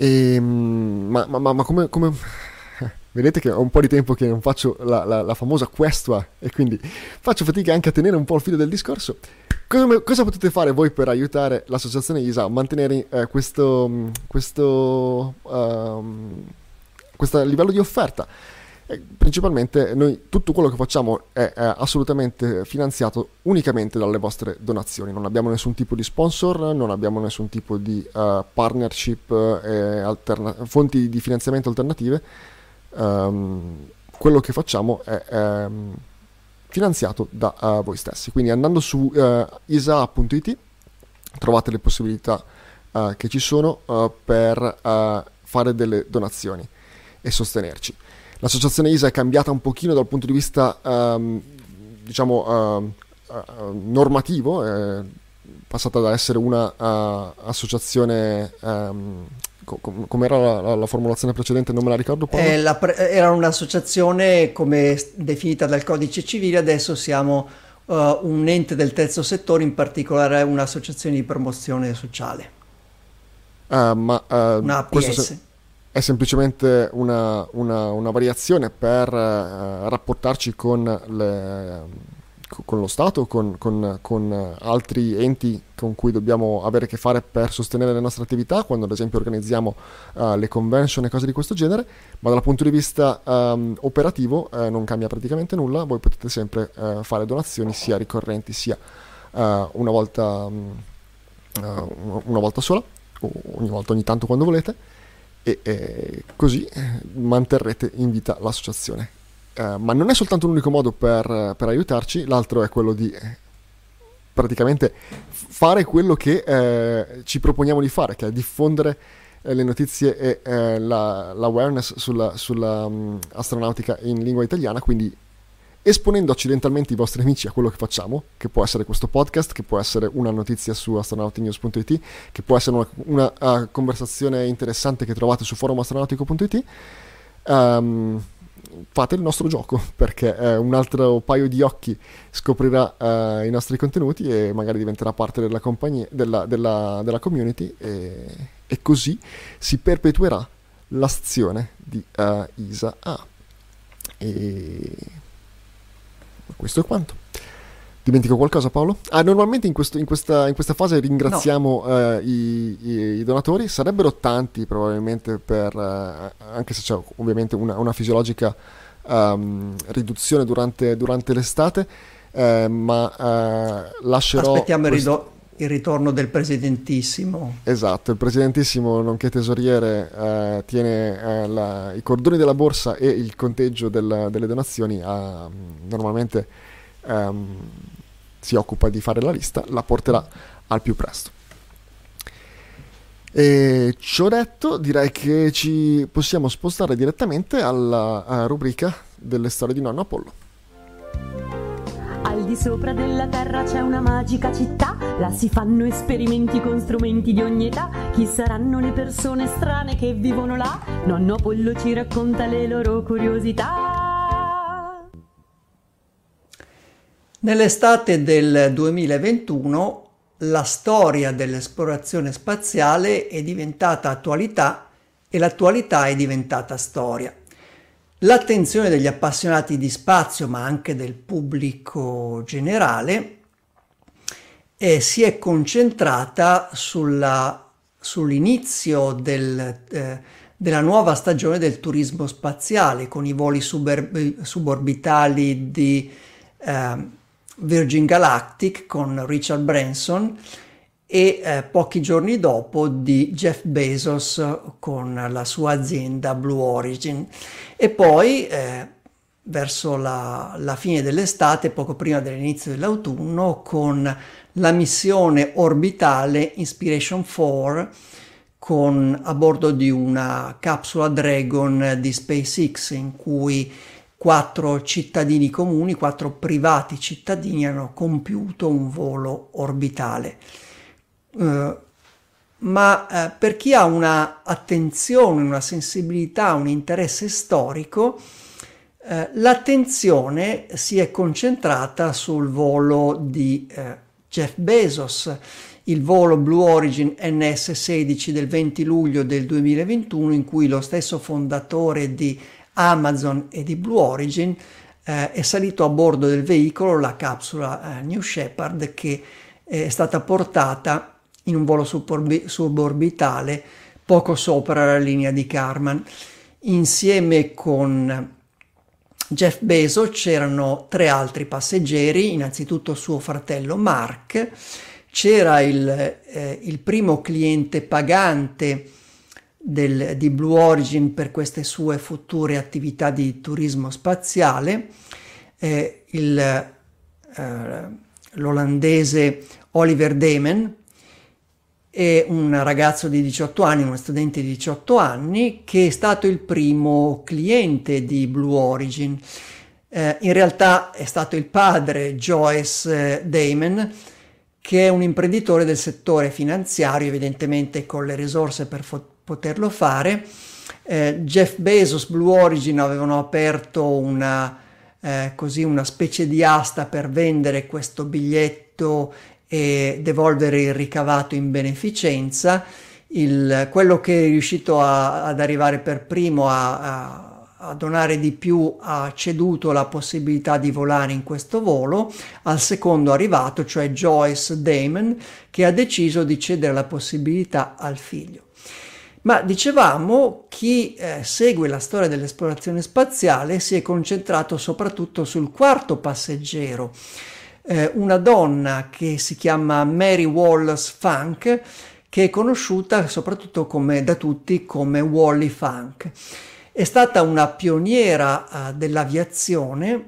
E, mm, ma, ma, ma come, come Vedete che ho un po' di tempo che non faccio la, la, la, famosa questua e quindi faccio fatica anche a tenere un po' il filo del discorso. Cosa, cosa potete fare voi per aiutare l'associazione ISA a mantenere eh, questo, questo, um, questo livello di offerta? Eh, principalmente noi tutto quello che facciamo è, è, assolutamente finanziato unicamente dalle vostre donazioni. Non abbiamo nessun tipo di sponsor, non abbiamo nessun tipo di uh, partnership, eh, alterna- fonti di finanziamento alternative um, quello che facciamo è um, finanziato da uh, voi stessi. Quindi andando su uh, isa.it trovate le possibilità che ci sono per fare delle donazioni e sostenerci. L'associazione ISA è cambiata un pochino dal punto di vista um, diciamo normativo, è passata da essere una associazione um, com- com'era la, la, la, formulazione precedente, non me la ricordo. Eh, pre- era un'associazione come definita dal codice civile, adesso siamo uh, un ente del terzo settore, in particolare un'associazione di promozione sociale. Uh, ma uh, una APS. È semplicemente una, una, una variazione per uh, rapportarci con le con lo Stato, con, con, con, altri enti con cui dobbiamo avere a che fare per sostenere le nostre attività, quando ad esempio organizziamo uh, le convention e cose di questo genere, ma dal punto di vista um, operativo uh, non cambia praticamente nulla, voi potete sempre uh, fare donazioni sia ricorrenti sia una, volta, um, una volta sola, o ogni volta ogni tanto quando volete, e, e così manterrete in vita l'associazione. Eh, ma non è soltanto l'unico modo per, per, aiutarci, l'altro è quello di eh, praticamente fare quello che eh, ci proponiamo di fare, che è diffondere eh, le notizie e eh, la, l'awareness sulla, sulla um, astronautica in lingua italiana, quindi esponendo accidentalmente i vostri amici a quello che facciamo, che può essere questo podcast, che può essere una notizia su astronautinews.it, che può essere una, una uh, conversazione interessante che trovate su forumastronautico.it. Um, ehm, fate il nostro gioco perché eh, un altro paio di occhi scoprirà eh, i nostri contenuti e magari diventerà parte della, compagnia, della, della, della community e, e, così si perpetuerà l'azione di uh, Isa A. E questo è quanto. Dimentico qualcosa Paolo? Ah, normalmente in, questo, in, questa, in questa, fase ringraziamo no. uh, i, i, i, donatori, sarebbero tanti probabilmente per, uh, anche se c'è ovviamente una, una fisiologica um, riduzione durante, durante l'estate, uh, ma lascerò... Aspettiamo questo... il, rido- il ritorno del presidentissimo. Esatto, il presidentissimo, nonché tesoriere, tiene la, i cordoni della borsa e il conteggio del, delle donazioni a, normalmente um, si occupa di fare la lista, la porterà al più presto. E ciò detto, direi che ci possiamo spostare direttamente alla rubrica delle storie di nonno Apollo. Al di sopra della terra c'è una magica città, là si fanno esperimenti con strumenti di ogni età. Chi saranno le persone strane che vivono là? Nonno Apollo ci racconta le loro curiosità. Nell'estate del 2021 la storia dell'esplorazione spaziale è diventata attualità e l'attualità è diventata storia. L'attenzione degli appassionati di spazio, ma anche del pubblico generale, eh, si è concentrata sulla, sull'inizio del, eh, della nuova stagione del turismo spaziale con i voli suber- suborbitali di eh, Virgin Galactic con Richard Branson e eh, pochi giorni dopo di Jeff Bezos con la sua azienda Blue Origin e poi eh, verso la, la, fine dell'estate, poco prima dell'inizio dell'autunno, con la missione orbitale Inspiration 4 con, a bordo di una capsula Dragon di SpaceX in cui quattro cittadini comuni, quattro privati cittadini hanno compiuto un volo orbitale. Uh, ma uh, per chi ha una attenzione, una sensibilità, un interesse storico, uh, l'attenzione si è concentrata sul volo di Jeff Bezos, il volo Blue Origin NS16 del 20 luglio del 2021 in cui lo stesso fondatore di Amazon e di Blue Origin, eh, è salito a bordo del veicolo la capsula eh, New Shepard che è stata portata in un volo suborbitale poco sopra la linea di Karman. Insieme con Jeff Bezos c'erano tre altri passeggeri, innanzitutto suo fratello Mark, c'era il, eh, il primo cliente pagante del, di Blue Origin per queste sue future attività di turismo spaziale, eh, il, eh, l'olandese Oliver Damon è un ragazzo di 18 anni, uno studente di 18 anni, che è stato il primo cliente di Blue Origin. Eh, in realtà è stato il padre Joyce eh, Damon, che è un imprenditore del settore finanziario, evidentemente con le risorse per fo- poterlo fare. Eh, Jeff Bezos, Blue Origin avevano aperto una, eh, così una specie di asta per vendere questo biglietto e devolvere il ricavato in beneficenza. Il, quello che è riuscito a, ad arrivare per primo a, a, a, donare di più ha ceduto la possibilità di volare in questo volo al secondo arrivato, cioè Joyce Damon, che ha deciso di cedere la possibilità al figlio. Ma dicevamo, chi eh, segue la storia dell'esplorazione spaziale si è concentrato soprattutto sul quarto passeggero, eh, una donna che si chiama Mary Wallace Funk, che è conosciuta soprattutto come, da tutti come Wally Funk. È stata una pioniera eh, dell'aviazione,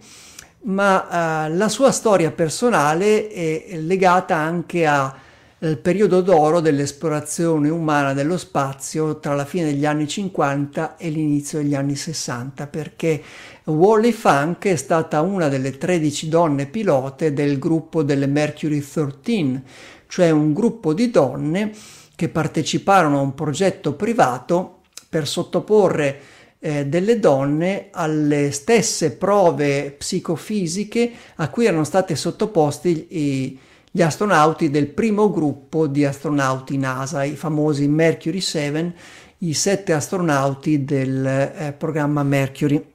ma eh, la sua storia personale è legata anche a il periodo d'oro dell'esplorazione umana dello spazio tra la fine degli anni 50 e l'inizio degli anni 60, perché Wally Funk è stata una delle 13 donne pilote del gruppo delle Mercury 13, cioè un gruppo di donne che parteciparono a un progetto privato per sottoporre eh, delle donne alle stesse prove psicofisiche a cui erano state sottoposti i gli astronauti del primo gruppo di astronauti NASA, i famosi Mercury 7, i sette astronauti del eh, programma Mercury.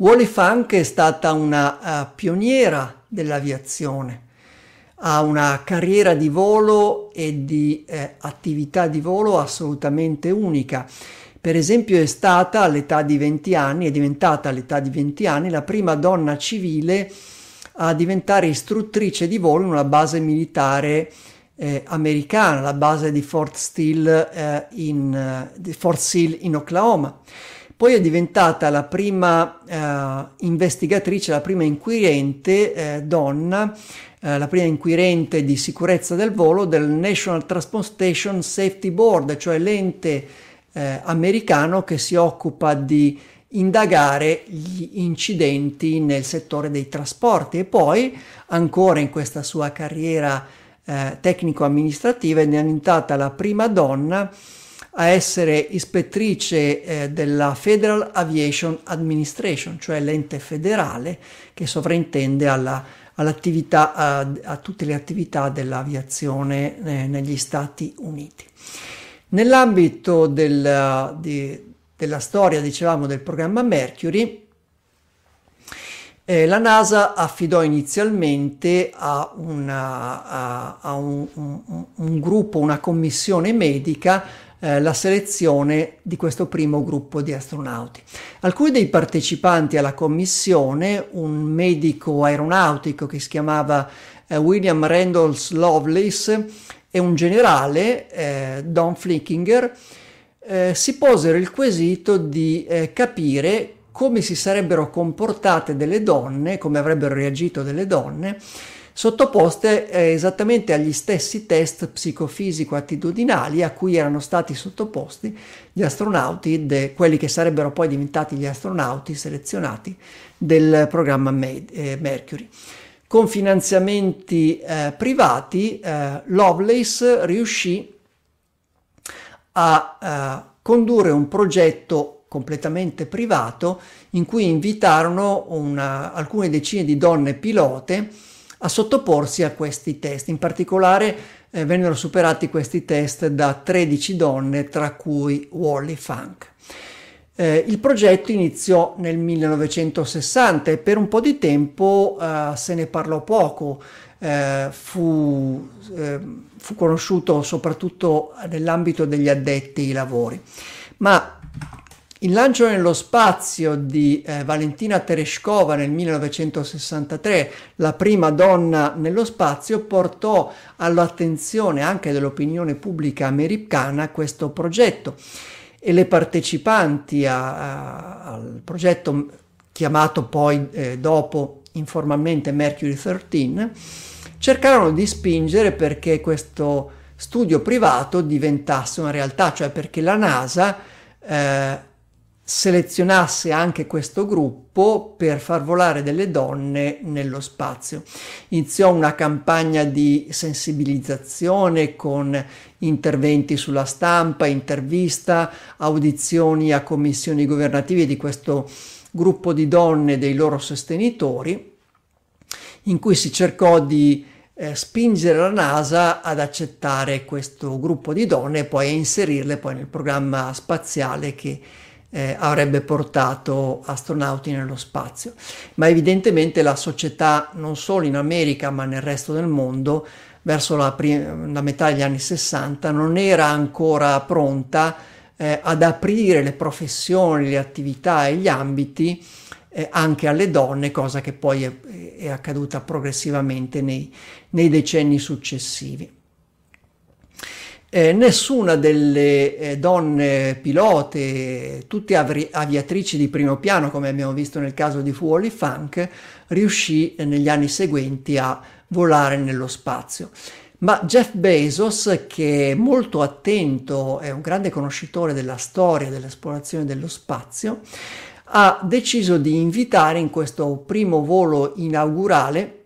Wally Funk è stata una uh, pioniera dell'aviazione, ha una carriera di volo e di eh, attività di volo assolutamente unica. Per esempio è stata all'età di 20 anni, è diventata all'età di 20 anni la prima donna civile a diventare istruttrice di volo in una base militare eh, americana, la base di Fort Steele eh, in, uh, Fort Seal in Oklahoma. Poi è diventata la prima eh, investigatrice, la prima inquirente eh, donna, eh, la prima inquirente di sicurezza del volo del National Transportation Safety Board, cioè l'ente americano che si occupa di indagare gli incidenti nel settore dei trasporti. E poi ancora in questa sua carriera eh, tecnico-amministrativa è diventata la prima donna a essere ispettrice eh, della Federal Aviation Administration, cioè l'ente federale che sovrintende alla all'attività, a, a, tutte le attività dell'aviazione eh, negli Stati Uniti. Nell'ambito del, di, della storia, dicevamo, del programma Mercury, eh, la NASA affidò inizialmente a, una, a, a un, un, un, gruppo, una commissione medica, eh, la selezione di questo primo gruppo di astronauti. Alcuni dei partecipanti alla commissione, un medico aeronautico che si chiamava eh, William Randolph Lovelace e un generale, eh, Don Flickinger, eh, si posero il quesito di eh, capire come si sarebbero comportate delle donne, come avrebbero reagito delle donne, sottoposte eh, esattamente agli stessi test psicofisico-attitudinali a cui erano stati sottoposti gli astronauti, de, quelli che sarebbero poi diventati gli astronauti selezionati del programma eh, Mercury. Con finanziamenti eh, privati, eh, Lovelace riuscì a eh, condurre un progetto completamente privato in cui invitarono una, alcune decine di donne pilote a sottoporsi a questi test. In particolare eh, vennero superati questi test da 13 donne, tra cui Wally Funk. Eh, il progetto iniziò nel 1960 e per un po' di tempo eh, se ne parlò poco, eh, fu, eh, fu conosciuto soprattutto nell'ambito degli addetti ai lavori. Ma il lancio nello spazio di eh, Valentina Tereshkova nel 1963, la prima donna nello spazio, portò all'attenzione anche dell'opinione pubblica americana questo progetto. E le partecipanti a, a, al progetto chiamato poi eh, dopo informalmente Mercury 13 cercarono di spingere perché questo studio privato diventasse una realtà, cioè perché la NASA eh, selezionasse anche questo gruppo per far volare delle donne nello spazio. Iniziò una campagna di sensibilizzazione con interventi sulla stampa, intervista, audizioni a commissioni governative di questo gruppo di donne e dei loro sostenitori, in cui si cercò di eh, spingere la NASA ad accettare questo gruppo di donne e poi a inserirle poi nel programma spaziale che eh, avrebbe portato astronauti nello spazio. Ma evidentemente la società, non solo in America ma nel resto del mondo, verso la, prim- la metà degli anni 60, non era ancora pronta eh, ad aprire le professioni, le attività e gli ambiti eh, anche alle donne, cosa che poi è, è accaduta progressivamente nei, nei decenni successivi. Eh, nessuna delle eh, donne pilote, tutte avi- aviatrici di primo piano, come abbiamo visto nel caso di Wally Funk, riuscì eh, negli anni seguenti a volare nello spazio. Ma Jeff Bezos, che è molto attento, è un grande conoscitore della storia dell'esplorazione dello spazio, ha deciso di invitare in questo primo volo inaugurale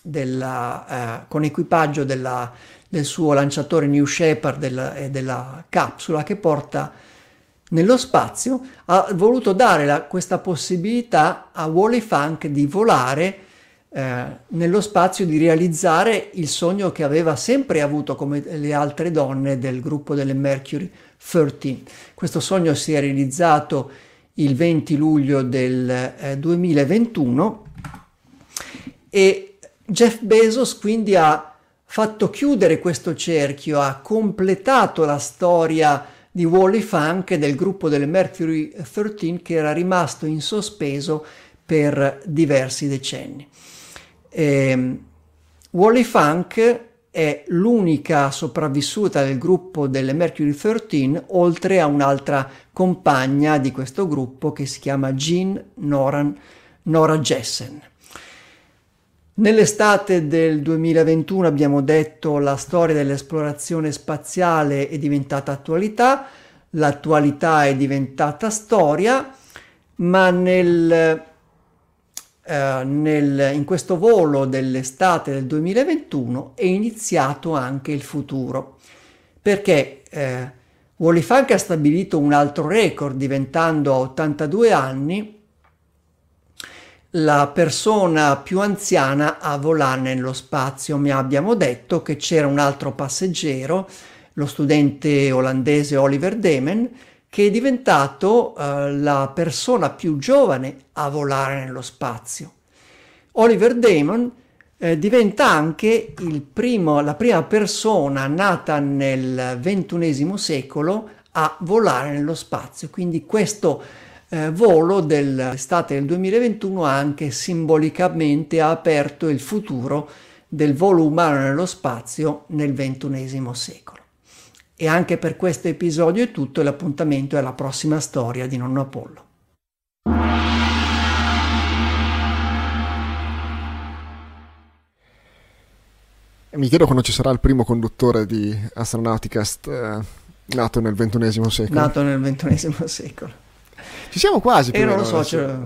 della, eh, con equipaggio della del suo lanciatore New Shepard della, e della capsula che porta nello spazio, ha voluto dare la, questa possibilità a Wally Funk di volare eh, nello spazio, di realizzare il sogno che aveva sempre avuto come le altre donne del gruppo delle Mercury 13. Questo sogno si è realizzato il 20 luglio del eh, 2021 e Jeff Bezos quindi ha fatto chiudere questo cerchio, ha completato la storia di Wally Funk e del gruppo delle Mercury 13 che era rimasto in sospeso per diversi decenni. Eh, Wally Funk è l'unica sopravvissuta del gruppo delle Mercury 13 oltre a un'altra compagna di questo gruppo che si chiama Jean Noran, Nora Jessen. Nell'estate del 2021 abbiamo detto la storia dell'esplorazione spaziale è diventata attualità, l'attualità è diventata storia, ma nel, eh, nel, in questo volo dell'estate del 2021 è iniziato anche il futuro, perché eh, Wally Funk ha stabilito un altro record diventando a 82 anni la persona più anziana a volare nello spazio. Mi abbiamo detto che c'era un altro passeggero, lo studente olandese Oliver Demen, che è diventato uh, la persona più giovane a volare nello spazio. Oliver Damon eh, diventa anche primo, la prima persona nata nel XXI secolo a volare nello spazio, quindi questo eh, volo dell'estate del 2021 ha anche simbolicamente aperto il futuro del volo umano nello spazio nel XXI secolo. E anche per questo episodio è tutto, l'appuntamento è la prossima storia di Nonno Apollo. Mi chiedo quando ci sarà il primo conduttore di Astronauticast eh, nato nel XXI secolo. Nato nel XXI secolo. Ci siamo quasi. E non lo so, ce,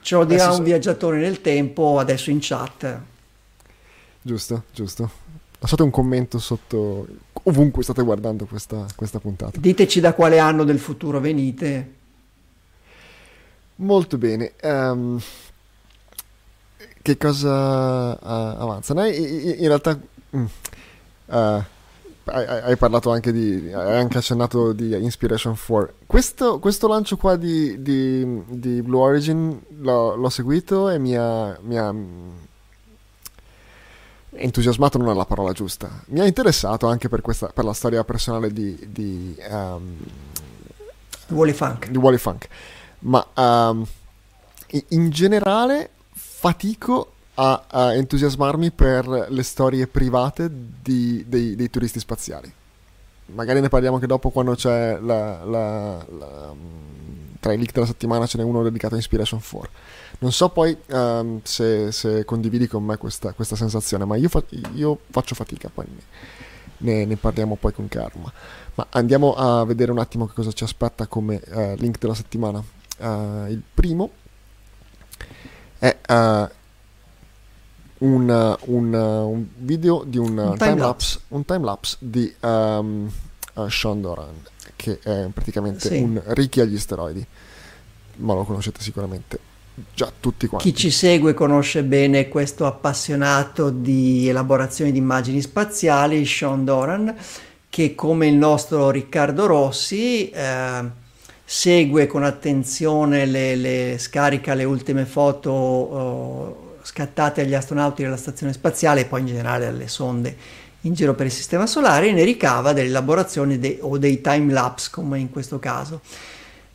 ce lo dirà un viaggiatore nel tempo adesso in chat. Giusto, giusto. Lasciate un commento sotto ovunque state guardando questa, questa puntata. Diteci da quale anno del futuro venite. Molto bene. Um, che cosa uh, avanzano? In, in realtà mm, uh, hai, hai, parlato anche di, hai anche accennato di Inspiration 4. Questo, questo lancio qua di, di, di Blue Origin l'ho, l'ho, seguito e mi ha, mi ha entusiasmato non è la parola giusta. Mi ha interessato anche per, questa, per la storia personale di, di um, Wally Funk. Di Wally Funk. Ma um, in generale fatico a, a, entusiasmarmi per le storie private di, dei, dei, turisti spaziali. Magari ne parliamo anche dopo quando c'è la, la, la, tra i leak della settimana ce n'è uno dedicato a Inspiration 4. Non so poi um, se, se, condividi con me questa, questa sensazione, ma io, fa, io, faccio fatica, poi ne, ne, parliamo poi con calma. Ma andiamo a vedere un attimo che cosa ci aspetta come uh, link della settimana. Uh, il primo è uh, un, un, un, video di un, un time, lapse, un time lapse di um, uh, Sean Doran che è praticamente sì. un Ricky agli steroidi. Ma lo conoscete sicuramente già tutti quanti. Chi ci segue conosce bene questo appassionato di elaborazione di immagini spaziali Sean Doran che come il nostro Riccardo Rossi eh, segue con attenzione le, le scarica le ultime foto oh, scattate agli astronauti della stazione spaziale e poi in generale alle sonde in giro per il sistema solare e ne ricava delle elaborazioni de, o dei time lapse come in questo caso.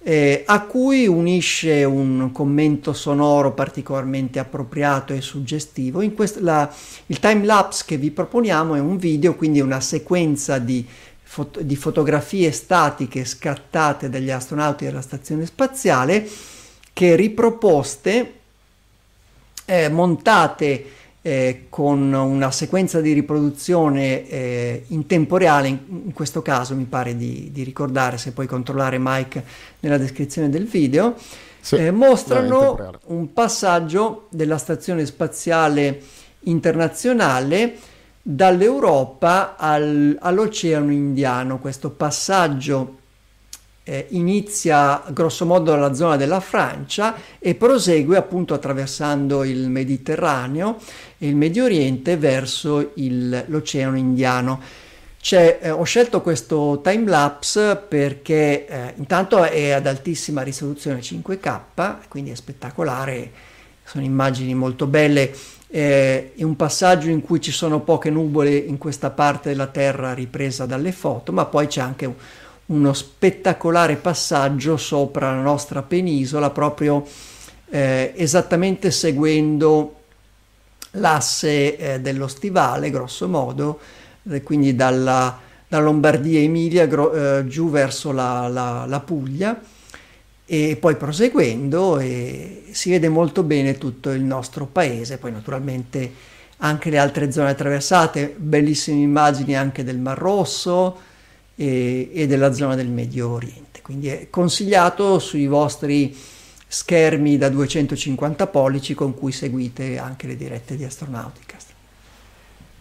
Eh, a cui unisce un commento sonoro particolarmente appropriato e suggestivo. Questo, la, il time lapse che vi proponiamo è un video, quindi una sequenza di fot- di fotografie statiche scattate dagli astronauti della stazione spaziale che riproposte, eh, montate eh, con una sequenza di riproduzione eh, in tempo reale, in, in, questo caso mi pare di, di, ricordare, se puoi controllare Mike nella descrizione del video, sì, eh, mostrano un passaggio della stazione spaziale internazionale dall'Europa al, all'Oceano Indiano. Questo passaggio eh, inizia grossomodo dalla zona della Francia e prosegue appunto attraversando il Mediterraneo e il Medio Oriente verso il, l'Oceano Indiano. Eh, ho scelto questo time lapse perché eh, intanto è ad altissima risoluzione 5K, quindi è spettacolare, sono immagini molto belle eh, è un passaggio in cui ci sono poche nuvole in questa parte della Terra ripresa dalle foto, ma poi c'è anche uno spettacolare passaggio sopra la nostra penisola, proprio eh, esattamente seguendo l'asse eh, dello stivale, grosso modo, eh, quindi dalla, da Lombardia Emilia gro- eh, giù verso la, la, la Puglia. E poi proseguendo si vede molto bene tutto il nostro paese, poi naturalmente anche le altre zone attraversate, bellissime immagini anche del Mar Rosso e, e della zona del Medio Oriente, quindi è consigliato sui vostri schermi da 250 pollici con cui seguite anche le dirette di Astronauticast.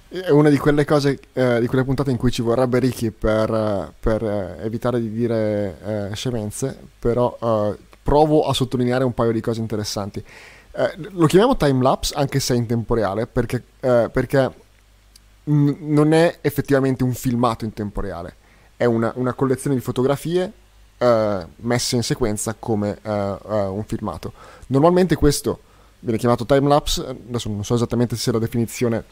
È una di quelle cose, eh, di quelle puntate in cui ci vorrebbe Ricky per, per eh, evitare di dire eh, scemenze, però eh, provo a sottolineare un paio di cose interessanti. Eh, lo chiamiamo timelapse anche se è in tempo reale perché, eh, perché n- non è effettivamente un filmato in tempo reale, è una, una collezione di fotografie eh, messe in sequenza come eh, eh, un filmato. Normalmente questo viene chiamato timelapse, adesso non so esattamente se la definizione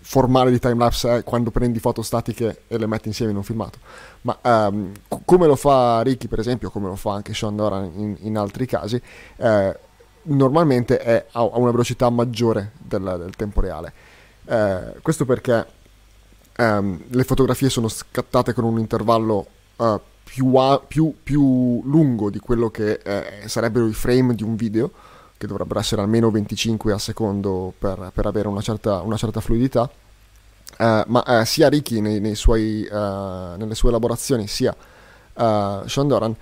formale di timelapse è quando prendi foto statiche e le metti insieme in un filmato, ma um, come lo fa Ricky per esempio, come lo fa anche Sean Doran in, in altri casi, eh, normalmente è a, una velocità maggiore del, del tempo reale. Eh, questo perché um, le fotografie sono scattate con un intervallo uh, più, a, più, più, lungo di quello che eh, sarebbero i frame di un video, che dovrebbero essere almeno 25 a secondo per, per avere una certa, una certa fluidità. Uh, ma uh, sia Ricky nei, nei suoi, uh, nelle sue elaborazioni sia Sean Doran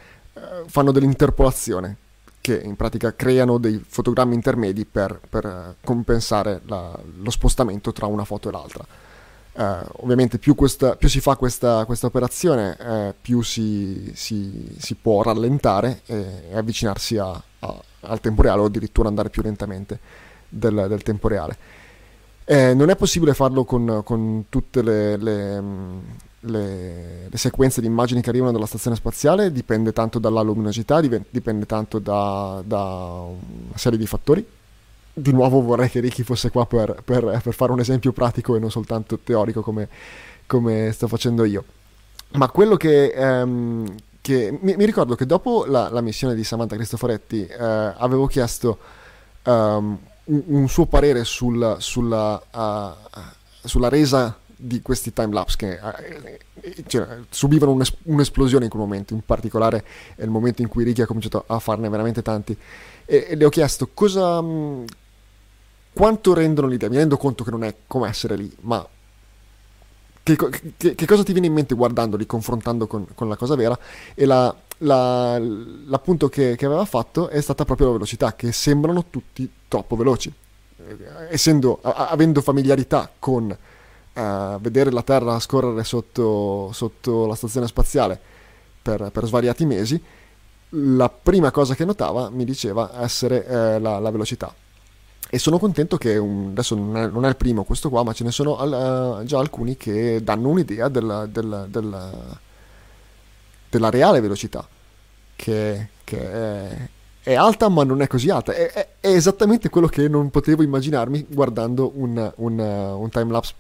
fanno dell'interpolazione che in pratica creano dei fotogrammi intermedi per, per compensare la, lo spostamento tra una foto e l'altra. Uh, ovviamente più, questa, più, si fa questa, questa operazione, uh, più si, si, si, può rallentare e, e avvicinarsi a, a, al tempo reale o addirittura andare più lentamente del, del tempo reale. Eh, non è possibile farlo con, con tutte le, le, le, le, sequenze di immagini che arrivano dalla stazione spaziale, dipende tanto dalla luminosità, dipende tanto da, da una serie di fattori di nuovo vorrei che Ricky fosse qua per, per, per, fare un esempio pratico e non soltanto teorico come, come sto facendo io. Ma quello che, um, che mi, mi, ricordo che dopo la, la, missione di Samantha Cristoforetti uh, avevo chiesto um, un, un, suo parere sul, sulla, uh, sulla resa di questi timelapse che uh, cioè, subivano un'es- un'esplosione in quel momento, in particolare è il momento in cui Ricky ha cominciato a farne veramente tanti e, e le ho chiesto cosa, quanto rendono l'idea? Mi rendo conto che non è come essere lì, ma che, che, che cosa ti viene in mente guardandoli, confrontando con, con la cosa vera? E la, la, l'appunto che, che, aveva fatto è stata proprio la velocità, che sembrano tutti troppo veloci. Eh, essendo, a, avendo familiarità con uh, vedere la Terra scorrere sotto, sotto la stazione spaziale per, per, svariati mesi, la prima cosa che notava mi diceva essere uh, la, la velocità e sono contento che un, adesso non è, non è, il primo questo qua, ma ce ne sono al, uh, già alcuni che danno un'idea della, della, della, della reale velocità, che, che è, è, alta ma non è così alta. È, è, esattamente quello che non potevo immaginarmi guardando un, un, un timelapse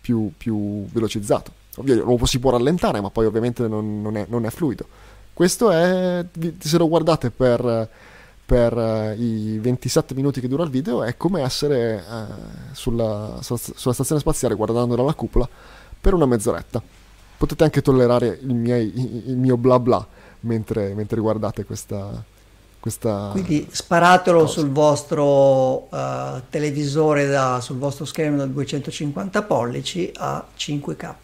più, più velocizzato. Ovvio, lo si può rallentare, ma poi ovviamente non, non, non è, fluido. Questo è, se lo guardate per per uh, i 27 minuti che dura il video è come essere uh, sulla, sulla, stazione spaziale guardando dalla cupola per una mezz'oretta. Potete anche tollerare il, miei, il mio bla bla mentre, mentre guardate questa, questa Quindi sparatelo cosa. sul vostro uh, televisore, da, sul vostro schermo da 250 pollici a 5K.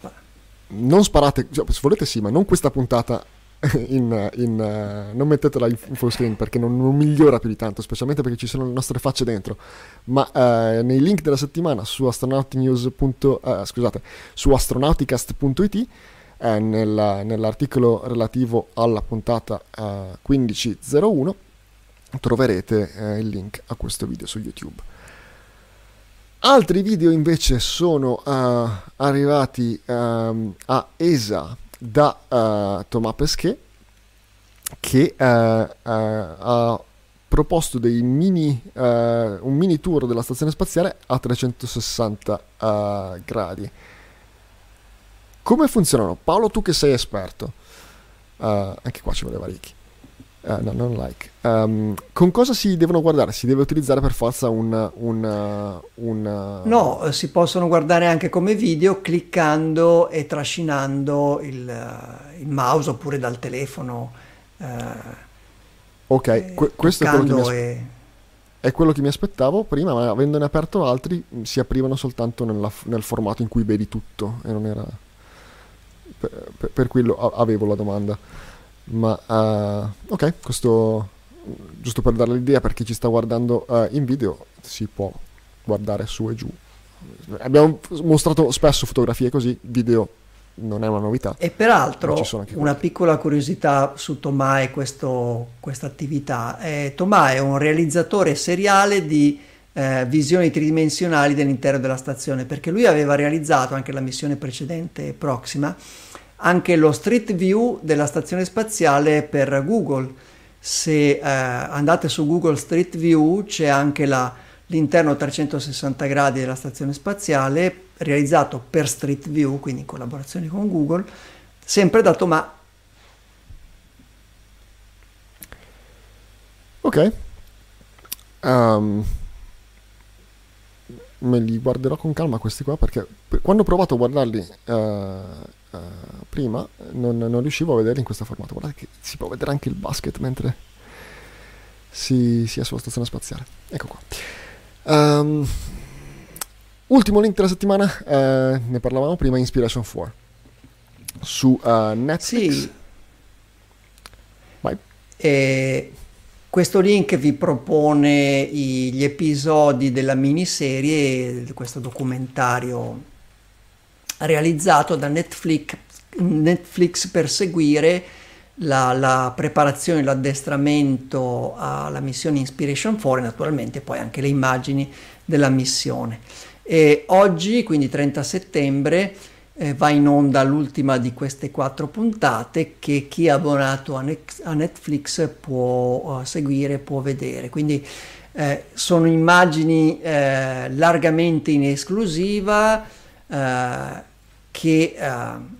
Non sparate, cioè, se volete sì, ma non questa puntata in, in, uh, non mettetela in full screen perché non, non, migliora più di tanto, specialmente perché ci sono le nostre facce dentro. Ma uh, nei link della settimana su. Uh, scusate, su astronauticast.it nella, nell'articolo relativo alla puntata 1501 troverete il link a questo video su YouTube. Altri video invece sono arrivati um, a ESA da uh, Thomas Pesquet che uh, uh, ha proposto mini, un mini tour della stazione spaziale a 360 gradi. Come funzionano? Paolo, tu che sei esperto, anche qua ci voleva Ricky. Uh, no, non like. Um, con cosa si devono guardare? Si deve utilizzare per forza un, un, un, No, si possono guardare anche come video cliccando e trascinando il, il mouse oppure dal telefono. Uh, ok, que- questo è quello, che mi aspe- è quello che mi aspettavo prima, ma avendone aperto altri si aprivano soltanto nella, nel formato in cui vedi tutto e non era... Per, per, per quello avevo la domanda. Ma uh, ok, questo giusto per dare l'idea per chi ci sta guardando uh, in video, si può guardare su e giù. Abbiamo mostrato spesso fotografie così, video non è una novità. E peraltro una piccola curiosità su Tomà e questa attività. Eh, Tomà è un realizzatore seriale di eh, visioni tridimensionali dell'interno della stazione, perché lui aveva realizzato anche la missione precedente Proxima, anche lo Street View della stazione spaziale per Google. Se eh, andate su Google Street View c'è anche la, l'interno 360 gradi della stazione spaziale realizzato per Street View, quindi in collaborazione con Google, sempre da Tomà. Ok. Um, me li guarderò con calma questi qua perché quando ho provato a guardarli uh, uh, prima non, non, riuscivo a vederli in questo formato. Guardate che si può vedere anche il basket mentre si, si è sulla stazione spaziale. Ecco qua. Um, ultimo link della settimana, uh, ne parlavamo prima, Inspiration 4 su Netflix. Sì. Vai. E questo link vi propone gli episodi della miniserie, questo documentario realizzato da Netflix, Netflix per seguire la, la, preparazione, l'addestramento alla missione Inspiration 4 e naturalmente poi anche le immagini della missione. E oggi, quindi 30 settembre, eh, va in onda l'ultima di queste quattro puntate che chi è abbonato a, ne- a Netflix può uh, seguire, può vedere. Quindi eh, sono immagini eh, largamente in esclusiva eh, che eh,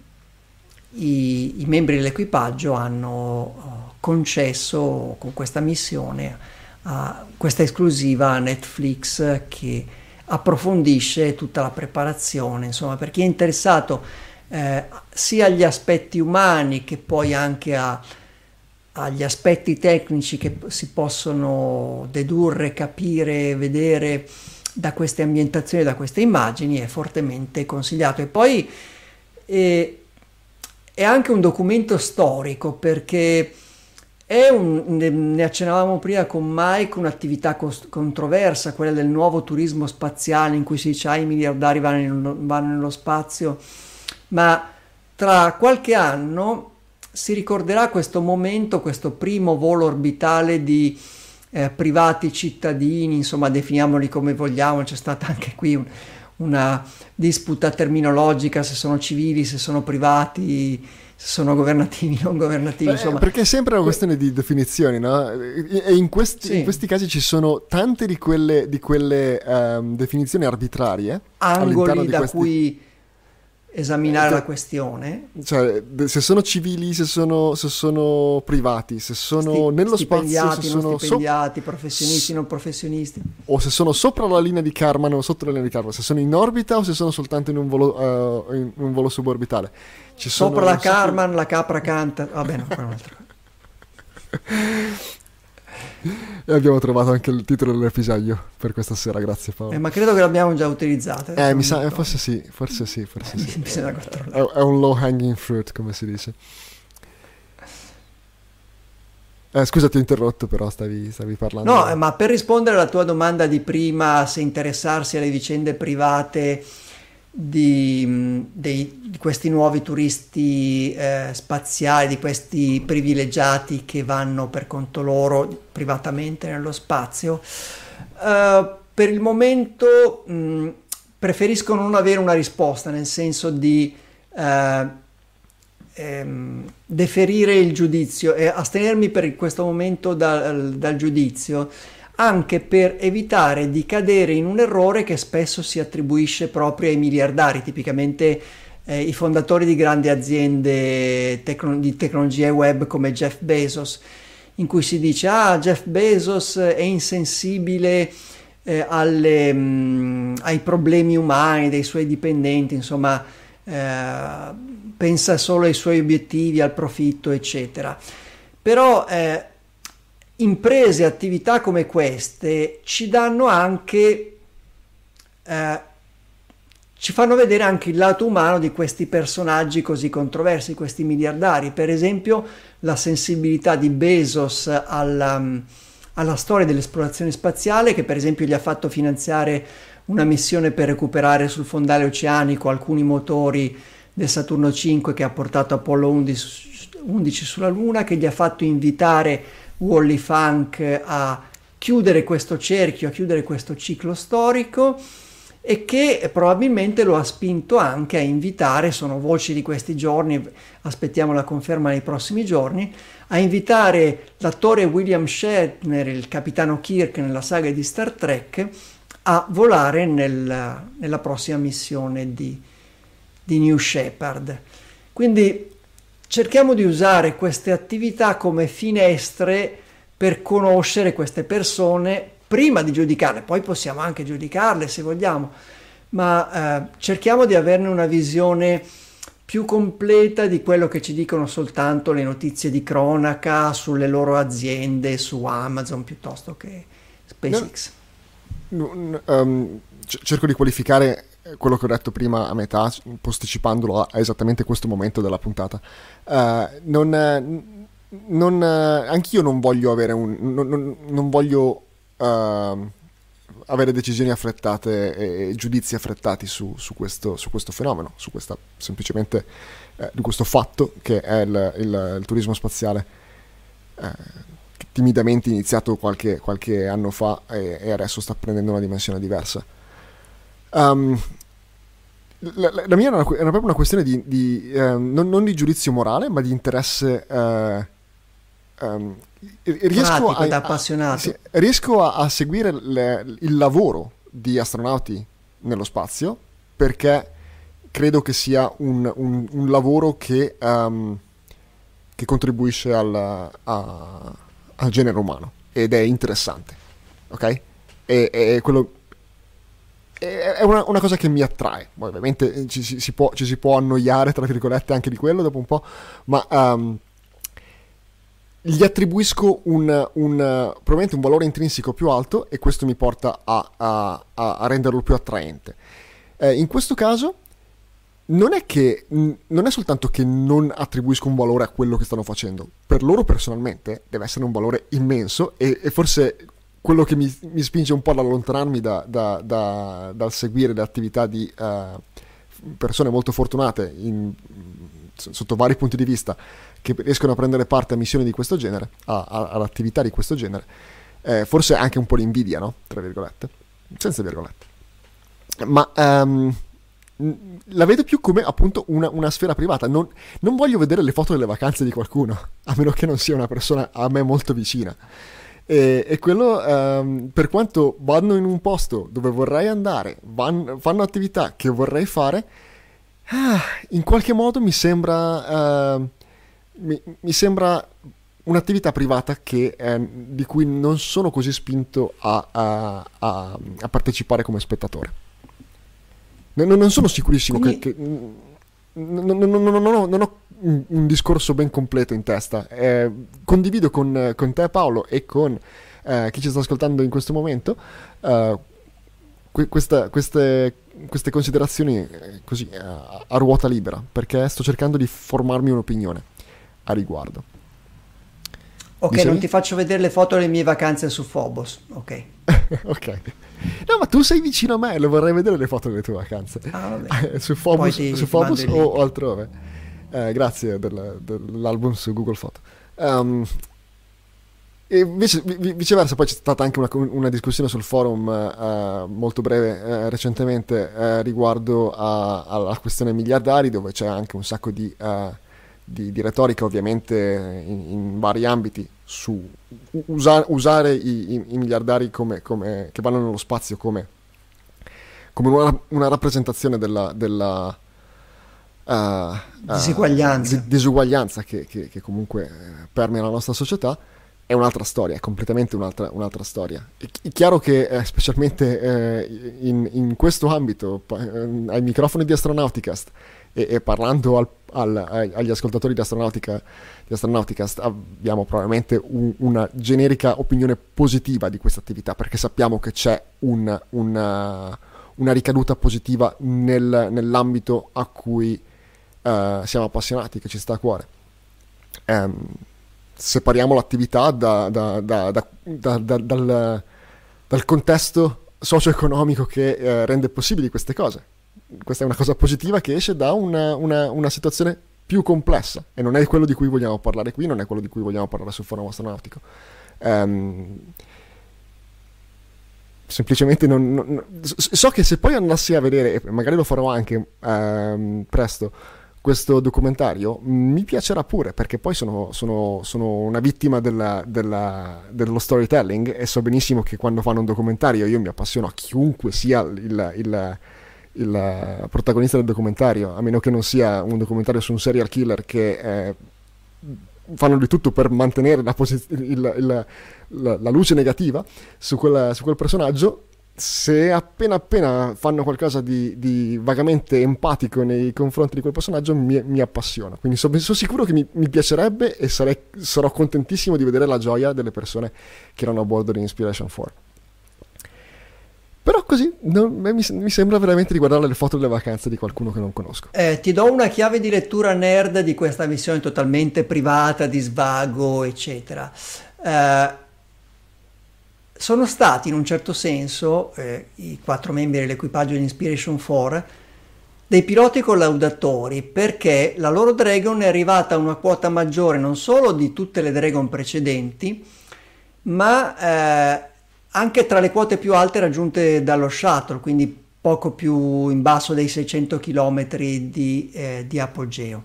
i, i, membri dell'equipaggio hanno concesso con questa missione, questa esclusiva a Netflix che approfondisce tutta la preparazione, insomma, per chi è interessato eh, sia agli aspetti umani che poi anche a, agli aspetti tecnici che si possono dedurre, capire, vedere da queste ambientazioni, da queste immagini, è fortemente consigliato. E poi eh, è anche un documento storico perché è un, ne accennavamo prima con Mike, un'attività cost- controversa, quella del nuovo turismo spaziale in cui si dice ah, i miliardari vanno, in, vanno nello spazio, ma tra qualche anno si ricorderà questo momento, questo primo volo orbitale di eh, privati cittadini, insomma definiamoli come vogliamo, c'è stata anche qui un, una disputa terminologica se sono civili, se sono privati sono governativi, non governativi. Beh, insomma. Perché è sempre una questione di definizioni, no? E in questi, sì. in questi casi ci sono tante di quelle, di quelle um, definizioni arbitrarie. Angoli da questi... cui esaminare la questione. Cioè, se sono civili, se sono, se sono privati, se sono Sti, nello spazio, se sono stipendiati, so- professionisti, non professionisti. O se sono sopra la linea di Karman o sotto la linea di Karman, se sono in orbita o se sono soltanto in un volo, uh, in un volo suborbitale. Ci sopra sono, la Karman, so- la capra canta. Va bene, no, un'altra e abbiamo trovato anche il titolo dell'episodio per questa sera, grazie Paolo. Eh, ma credo che l'abbiamo già utilizzata. Eh, mi sa, forse sì, forse sì, forse sì. Bisogna controllare. È, è un low hanging fruit, come si dice. Eh, scusa, ti ho interrotto, però stavi, stavi parlando. No, eh, ma per rispondere alla tua domanda di prima, se interessarsi alle vicende private di, dei, di questi nuovi turisti eh, spaziali, di questi privilegiati che vanno per conto loro privatamente nello spazio. Uh, per il momento mh, preferisco non avere una risposta, nel senso di uh, ehm, deferire il giudizio e astenermi per questo momento dal, dal giudizio anche per evitare di cadere in un errore che spesso si attribuisce proprio ai miliardari, tipicamente eh, i fondatori di grandi aziende tecno- di tecnologie web come Jeff Bezos, in cui si dice ah Jeff Bezos è insensibile eh, alle, mh, mm, ai problemi umani dei suoi dipendenti, insomma eh, pensa solo ai suoi obiettivi, al profitto, eccetera. Però imprese, attività come queste ci danno anche, eh, ci fanno vedere anche il lato umano di questi personaggi così controversi, questi miliardari. Per esempio la sensibilità di Bezos alla, alla storia dell'esplorazione spaziale che per esempio gli ha fatto finanziare una missione per recuperare sul fondale oceanico alcuni motori del Saturno 5 che ha portato Apollo 11, 11 sulla Luna, che gli ha fatto invitare Wally Funk a chiudere questo cerchio, a chiudere questo ciclo storico e che probabilmente lo ha spinto anche a invitare, sono voci di questi giorni, aspettiamo la conferma nei prossimi giorni, a invitare l'attore William Shatner, il capitano Kirk nella saga di Star Trek, a volare nel, nella prossima missione di, di New Shepard. Quindi cerchiamo di usare queste attività come finestre per conoscere queste persone prima di giudicarle, poi possiamo anche giudicarle se vogliamo, ma eh, cerchiamo di averne una visione più completa di quello che ci dicono soltanto le notizie di cronaca sulle loro aziende, su Amazon piuttosto che SpaceX. No, no, um, cerco di qualificare quello che ho detto prima a metà, posticipandolo a, esattamente questo momento della puntata. Uh, non, non, anch'io non voglio avere un. Non, non voglio uh, avere decisioni affrettate e giudizi affrettati su, su, questo, su questo, fenomeno, su questa, semplicemente eh, di questo fatto che è il, il, il turismo spaziale eh, timidamente iniziato qualche, qualche anno fa e, e, adesso sta prendendo una dimensione diversa. Um, la, la, mia era, proprio una questione di, di eh, non, non, di giudizio morale, ma di interesse eh, um, riesco, a, a, sì, riesco a, a seguire le, il lavoro di astronauti nello spazio perché credo che sia un, un, un lavoro che, um, che contribuisce al, al, genere umano ed è interessante, ok? E, e quello, è una, una, cosa che mi attrae. ovviamente ci, ci, si può, ci, si può, annoiare, tra virgolette, anche di quello dopo un po', ma um, gli attribuisco un, un, probabilmente un valore intrinseco più alto e questo mi porta a, a, a renderlo più attraente. Eh, in questo caso non è che non è soltanto che non attribuisco un valore a quello che stanno facendo, per loro personalmente deve essere un valore immenso e, e forse quello che mi, mi, spinge un po' ad allontanarmi da, da, da, dal seguire le attività di uh, persone molto fortunate in, sotto vari punti di vista che riescono a prendere parte a missioni di questo genere, a, a, ad attività di questo genere, eh, forse anche un po' l'invidia, no? Tra virgolette, senza virgolette. Ma um, la vedo più come appunto una, una sfera privata. Non, non, voglio vedere le foto delle vacanze di qualcuno, a meno che non sia una persona a me molto vicina. E, e quello, um, per quanto vanno in un posto dove vorrei andare, van, fanno attività che vorrei fare, ah, in qualche modo mi sembra. Uh, mi, mi sembra un'attività privata che, eh, di cui non sono così spinto a, a, a, a partecipare come spettatore. Non, non sono sicurissimo Quindi... che... che non, non, non, ho, ho, un, discorso ben completo in testa. Eh, condivido con, con, te Paolo e con eh, chi ci sta ascoltando in questo momento eh, questa, queste, queste, considerazioni eh, così a, a ruota libera perché sto cercando di formarmi un'opinione a riguardo. Ok, non ti faccio vedere le foto delle mie vacanze su Phobos, ok. ok. No, ma tu sei vicino a me, lo vorrei vedere le foto delle tue vacanze. Ah, su Phobos, ti, su Phobos o, altrove. Eh, grazie del, dell'album su Google Foto. Um, e vice, viceversa, poi c'è stata anche una, una discussione sul forum uh, molto breve uh, recentemente uh, riguardo alla questione miliardari, dove c'è anche un sacco di di, di retorica ovviamente in, in, vari ambiti su usa, usare i, i, i miliardari come, come, che vanno nello spazio come, come una, una, rappresentazione della, della uh, disuguaglianza, uh, di, disuguaglianza che, che, che, comunque permea la nostra società è un'altra storia, è completamente un'altra, un'altra storia. È, chiaro che eh, specialmente eh, in, in, questo ambito, eh, ai microfoni di Astronauticast e, e parlando al, al, agli ascoltatori di, Astronautica, di Astronauticast abbiamo probabilmente un, una generica opinione positiva di questa attività perché sappiamo che c'è un, una, una, ricaduta positiva nel, nell'ambito a cui uh, siamo appassionati, che ci sta a cuore. Um, separiamo l'attività da, da, da, dal, dal, contesto socio-economico che uh, rende possibili queste cose questa è una cosa positiva che esce da una, una, una, situazione più complessa e non è quello di cui vogliamo parlare qui, non è quello di cui vogliamo parlare sul forum astronautico. Um, semplicemente non, non, so che se poi andassi a vedere, e magari lo farò anche um, presto, questo documentario mi piacerà pure perché poi sono, sono, sono una vittima della, della, dello storytelling e so benissimo che quando fanno un documentario io mi appassiono a chiunque sia il, il, il protagonista del documentario, a meno che non sia un documentario su un serial killer che eh, fanno di tutto per mantenere la, posi- la, la luce negativa su, quella, su quel personaggio se appena appena fanno qualcosa di, di, vagamente empatico nei confronti di quel personaggio mi, mi appassiona quindi sono, sono sicuro che mi, mi piacerebbe e sarei, sarò contentissimo di vedere la gioia delle persone che erano a bordo di Inspiration 4 però così non, mi, mi, sembra veramente di guardare le foto delle vacanze di qualcuno che non conosco. Eh, ti do una chiave di lettura nerd di questa missione totalmente privata, di svago, eccetera. Eh, sono stati in un certo senso eh, i quattro membri dell'equipaggio di Inspiration 4 dei piloti collaudatori perché la loro Dragon è arrivata a una quota maggiore non solo di tutte le Dragon precedenti ma eh, anche tra le quote più alte raggiunte dallo shuttle quindi poco più in basso dei 600 km di, eh, di apogeo.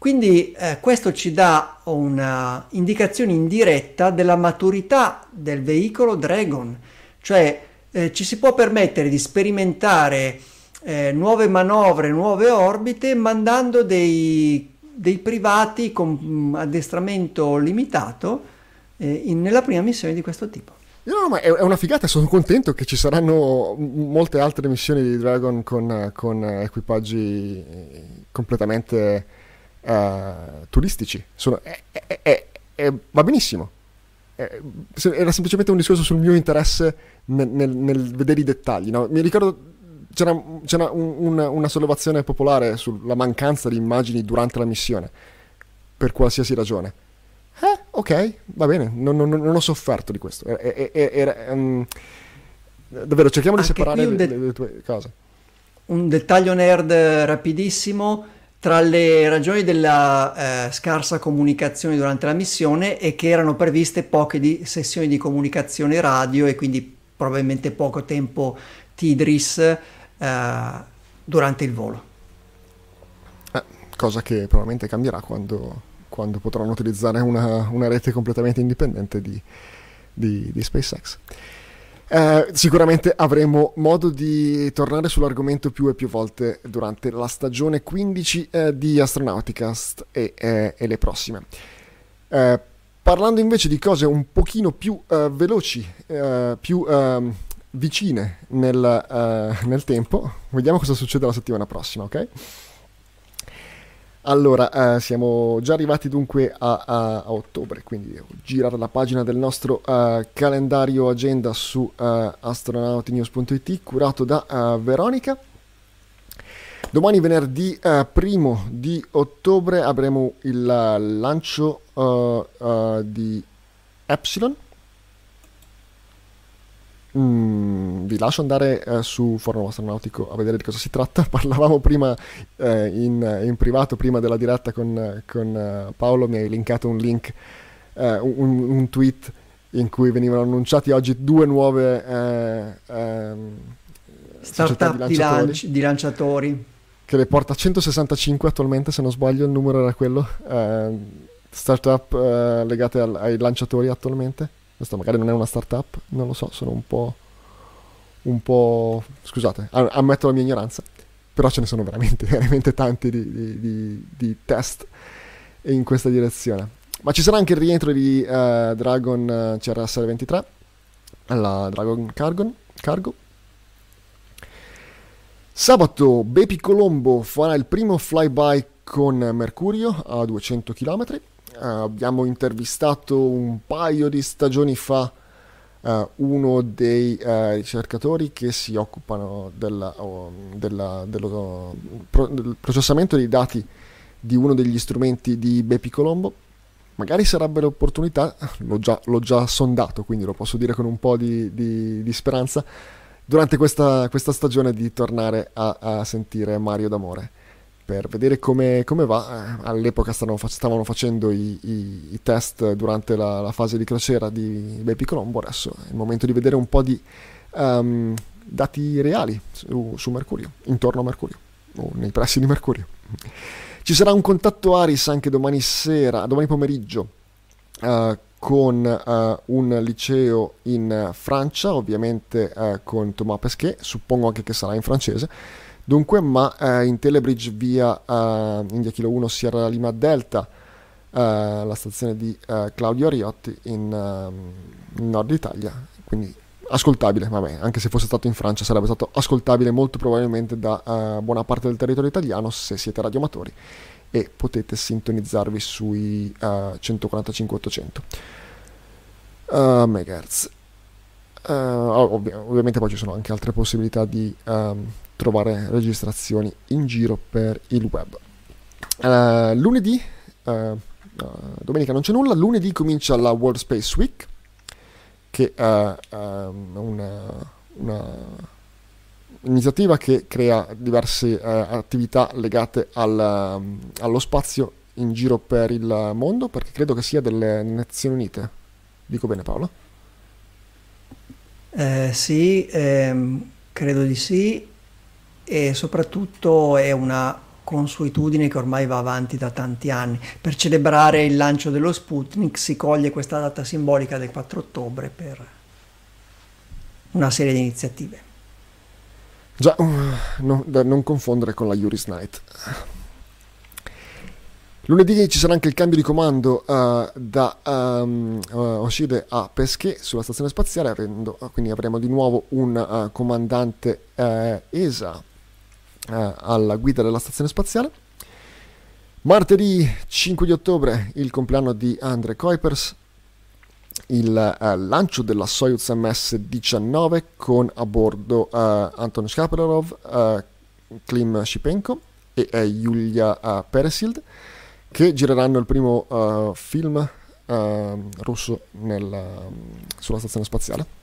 Quindi eh, questo ci dà un'indicazione indiretta della maturità del veicolo Dragon, cioè eh, ci si può permettere di sperimentare eh, nuove manovre, nuove orbite, mandando dei, dei privati con mm, addestramento limitato eh, in, nella prima missione di questo tipo. No, ma è una figata, sono contento che ci saranno molte altre missioni di Dragon con, con equipaggi completamente uh, turistici. Sono, è, va benissimo. era semplicemente un discorso sul mio interesse nel, nel, nel vedere i dettagli. No? Mi ricordo c'era, c'era un, una, una sollevazione popolare sulla mancanza di immagini durante la missione, per qualsiasi ragione. Eh, ok, va bene, non, non, non ho sofferto di questo. Era, era, um, davvero, cerchiamo di separare de- le, le due cose. Un dettaglio nerd rapidissimo tra le ragioni della eh, scarsa comunicazione durante la missione è che erano previste poche di, sessioni di comunicazione radio e quindi probabilmente poco tempo TIDRIS eh, durante il volo. Eh, cosa che probabilmente cambierà quando, quando potranno utilizzare una, una, rete completamente indipendente di, di, di SpaceX. Eh, sicuramente avremo modo di tornare sull'argomento più e più volte durante la stagione 15 eh, di Astronauticast e, eh, e le prossime. Eh, parlando invece di cose un pochino più eh, veloci, eh, più ehm, vicine nel, nel tempo, vediamo cosa succede la settimana prossima, ok? Allora, eh, siamo già arrivati dunque a, a, a, ottobre, quindi devo girare la pagina del nostro uh, calendario agenda su uh, astronautinews.it curato da uh, Veronica. Domani venerdì primo di ottobre avremo il lancio di Epsilon Mm, vi lascio andare eh, su Forum Astronautico a vedere di cosa si tratta. Parlavamo prima eh, in, in, privato, prima della diretta con, con uh, Paolo, mi hai linkato un link, eh, un, un, tweet in cui venivano annunciati oggi due nuove eh, ehm, startup di, lanci, di, lanciatori. Che le porta a 165 attualmente, se non sbaglio il numero era quello. Ehm, startup eh, legate al, ai lanciatori attualmente. Questo magari non è una startup, non lo so, sono un po'... un po'... scusate, ammetto la mia ignoranza, però ce ne sono veramente, veramente tanti di, di, di, di test in questa direzione. Ma ci sarà anche il rientro di uh, Dragon uh, CRS 23, la Dragon Cargon, Cargo. Sabato Bepi Colombo farà il primo flyby con Mercurio a 200 km abbiamo intervistato un paio di stagioni fa uh, uno dei uh, ricercatori che si occupano della, oh, della, dello, pro, del processamento dei dati di uno degli strumenti di Bepi Colombo. Magari sarebbe l'opportunità, l'ho già, l'ho già, sondato, quindi lo posso dire con un po' di, di, di speranza, durante questa, questa stagione di tornare a, a, sentire Mario d'amore per vedere come, come va. All'epoca stavano, stavano facendo i, i, i, test durante la, la, fase di crociera di Baby Colombo, adesso è il momento di vedere un po' di um, dati reali su, su Mercurio, intorno a Mercurio o nei pressi di Mercurio. Ci sarà un contatto Aris anche domani sera, domani pomeriggio, uh, con uh, un liceo in Francia, ovviamente uh, con Thomas Pesquet, suppongo anche che sarà in francese. Dunque, ma uh, in Telebridge via India Kilo 1 Sierra Lima Delta, la stazione di Claudio Ariotti in, in Nord Italia, quindi ascoltabile, vabbè, anche se fosse stato in Francia sarebbe stato ascoltabile molto probabilmente da buona parte del territorio italiano se siete radioamatori e potete sintonizzarvi sui uh, 145-800 uh, MHz. Uh, ovvi- ovviamente poi ci sono anche altre possibilità di um, trovare registrazioni in giro per il web. Uh, lunedì, uh, domenica non c'è nulla, lunedì comincia la World Space Week, che è um, una, una iniziativa che crea diverse attività legate al, allo spazio in giro per il mondo, perché credo che sia delle Nazioni Unite. Dico bene Paolo? Eh, sì, ehm, credo di sì, e soprattutto è una consuetudine che ormai va avanti da tanti anni. Per celebrare il lancio dello Sputnik si coglie questa data simbolica del 4 ottobre per una serie di iniziative. Già, uh, no, da non confondere con la Juris Night. Lunedì ci sarà anche il cambio di comando uh, da um, uh, Oshide a Pesche sulla stazione spaziale, avendo, quindi avremo di nuovo un uh, comandante ESA alla guida della stazione spaziale. Martedì 5 di ottobre il compleanno di Andre Kuipers, il uh, lancio della Soyuz MS-19 con a bordo uh, Anton Shkapelarov, uh, Klim Shipenko e Yulia Peresild che gireranno il primo film russo nel, sulla stazione spaziale.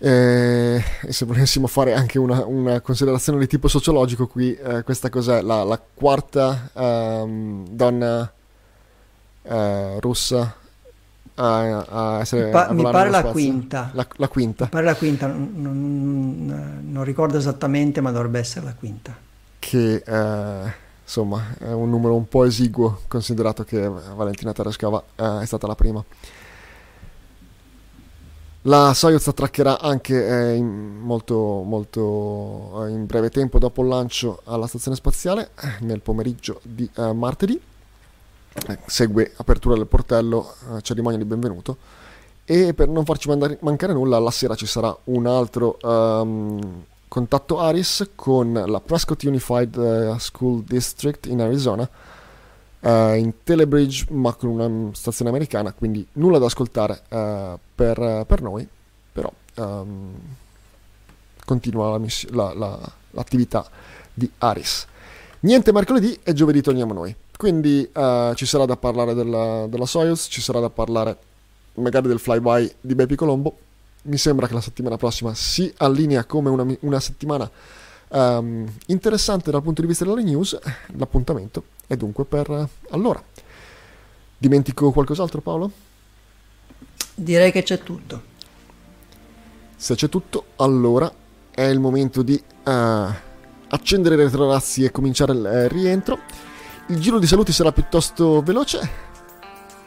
E, e, se volessimo fare anche una, una, considerazione di tipo sociologico qui, eh, questa cos'è? La, la quarta um, donna eh, russa a, a essere pa- mi pare la quinta. La, la, quinta mi pare la quinta non, non, non, ricordo esattamente ma dovrebbe essere la quinta che eh, insomma è un numero un po' esiguo considerato che Valentina Tereshkova eh, è stata la prima la Soyuz attraccherà anche eh, in molto, molto eh, in breve tempo dopo il lancio alla stazione spaziale eh, nel pomeriggio di eh, martedì eh, segue apertura del portello, eh, cerimonia di benvenuto. E per non farci mandare, mancare nulla, la sera ci sarà un altro um, contatto Aris con la Prescott Unified School District in Arizona, uh, in Telebridge, ma con una stazione americana, quindi nulla da ascoltare uh, per, per, noi, però um, continua la miss- la, la, l'attività di Aris. Niente mercoledì e giovedì torniamo noi. Quindi uh, ci sarà da parlare della, della Soyuz, ci sarà da parlare magari del flyby di Baby Colombo. Mi sembra che la settimana prossima si allinea come una, una settimana um, interessante dal punto di vista delle news. L'appuntamento è dunque per allora. Dimentico qualcos'altro Paolo? Direi che c'è tutto. Se c'è tutto, allora è il momento di uh, accendere i retrorazzi e cominciare il eh, rientro. Il giro di saluti sarà piuttosto veloce.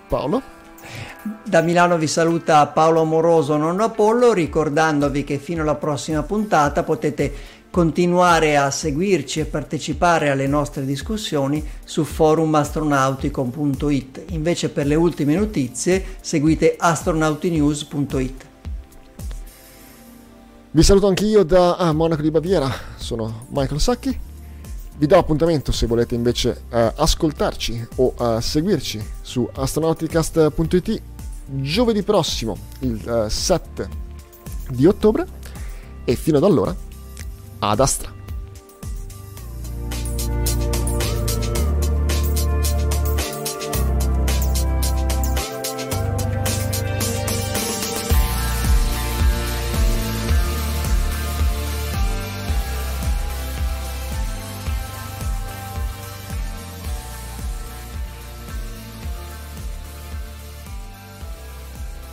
Paolo? Da Milano vi saluta Paolo Amoroso, nonno Apollo, ricordandovi che fino alla prossima puntata potete continuare a seguirci e partecipare alle nostre discussioni su forumastronautico.it. Invece per le ultime notizie seguite astronautinews.it. Vi saluto anche io da Monaco di Baviera, sono Michael Sacchi vi do appuntamento se volete invece uh, ascoltarci o uh, seguirci su astronauticast.it giovedì prossimo, il uh, 7 di ottobre, e fino ad allora, ad Astra.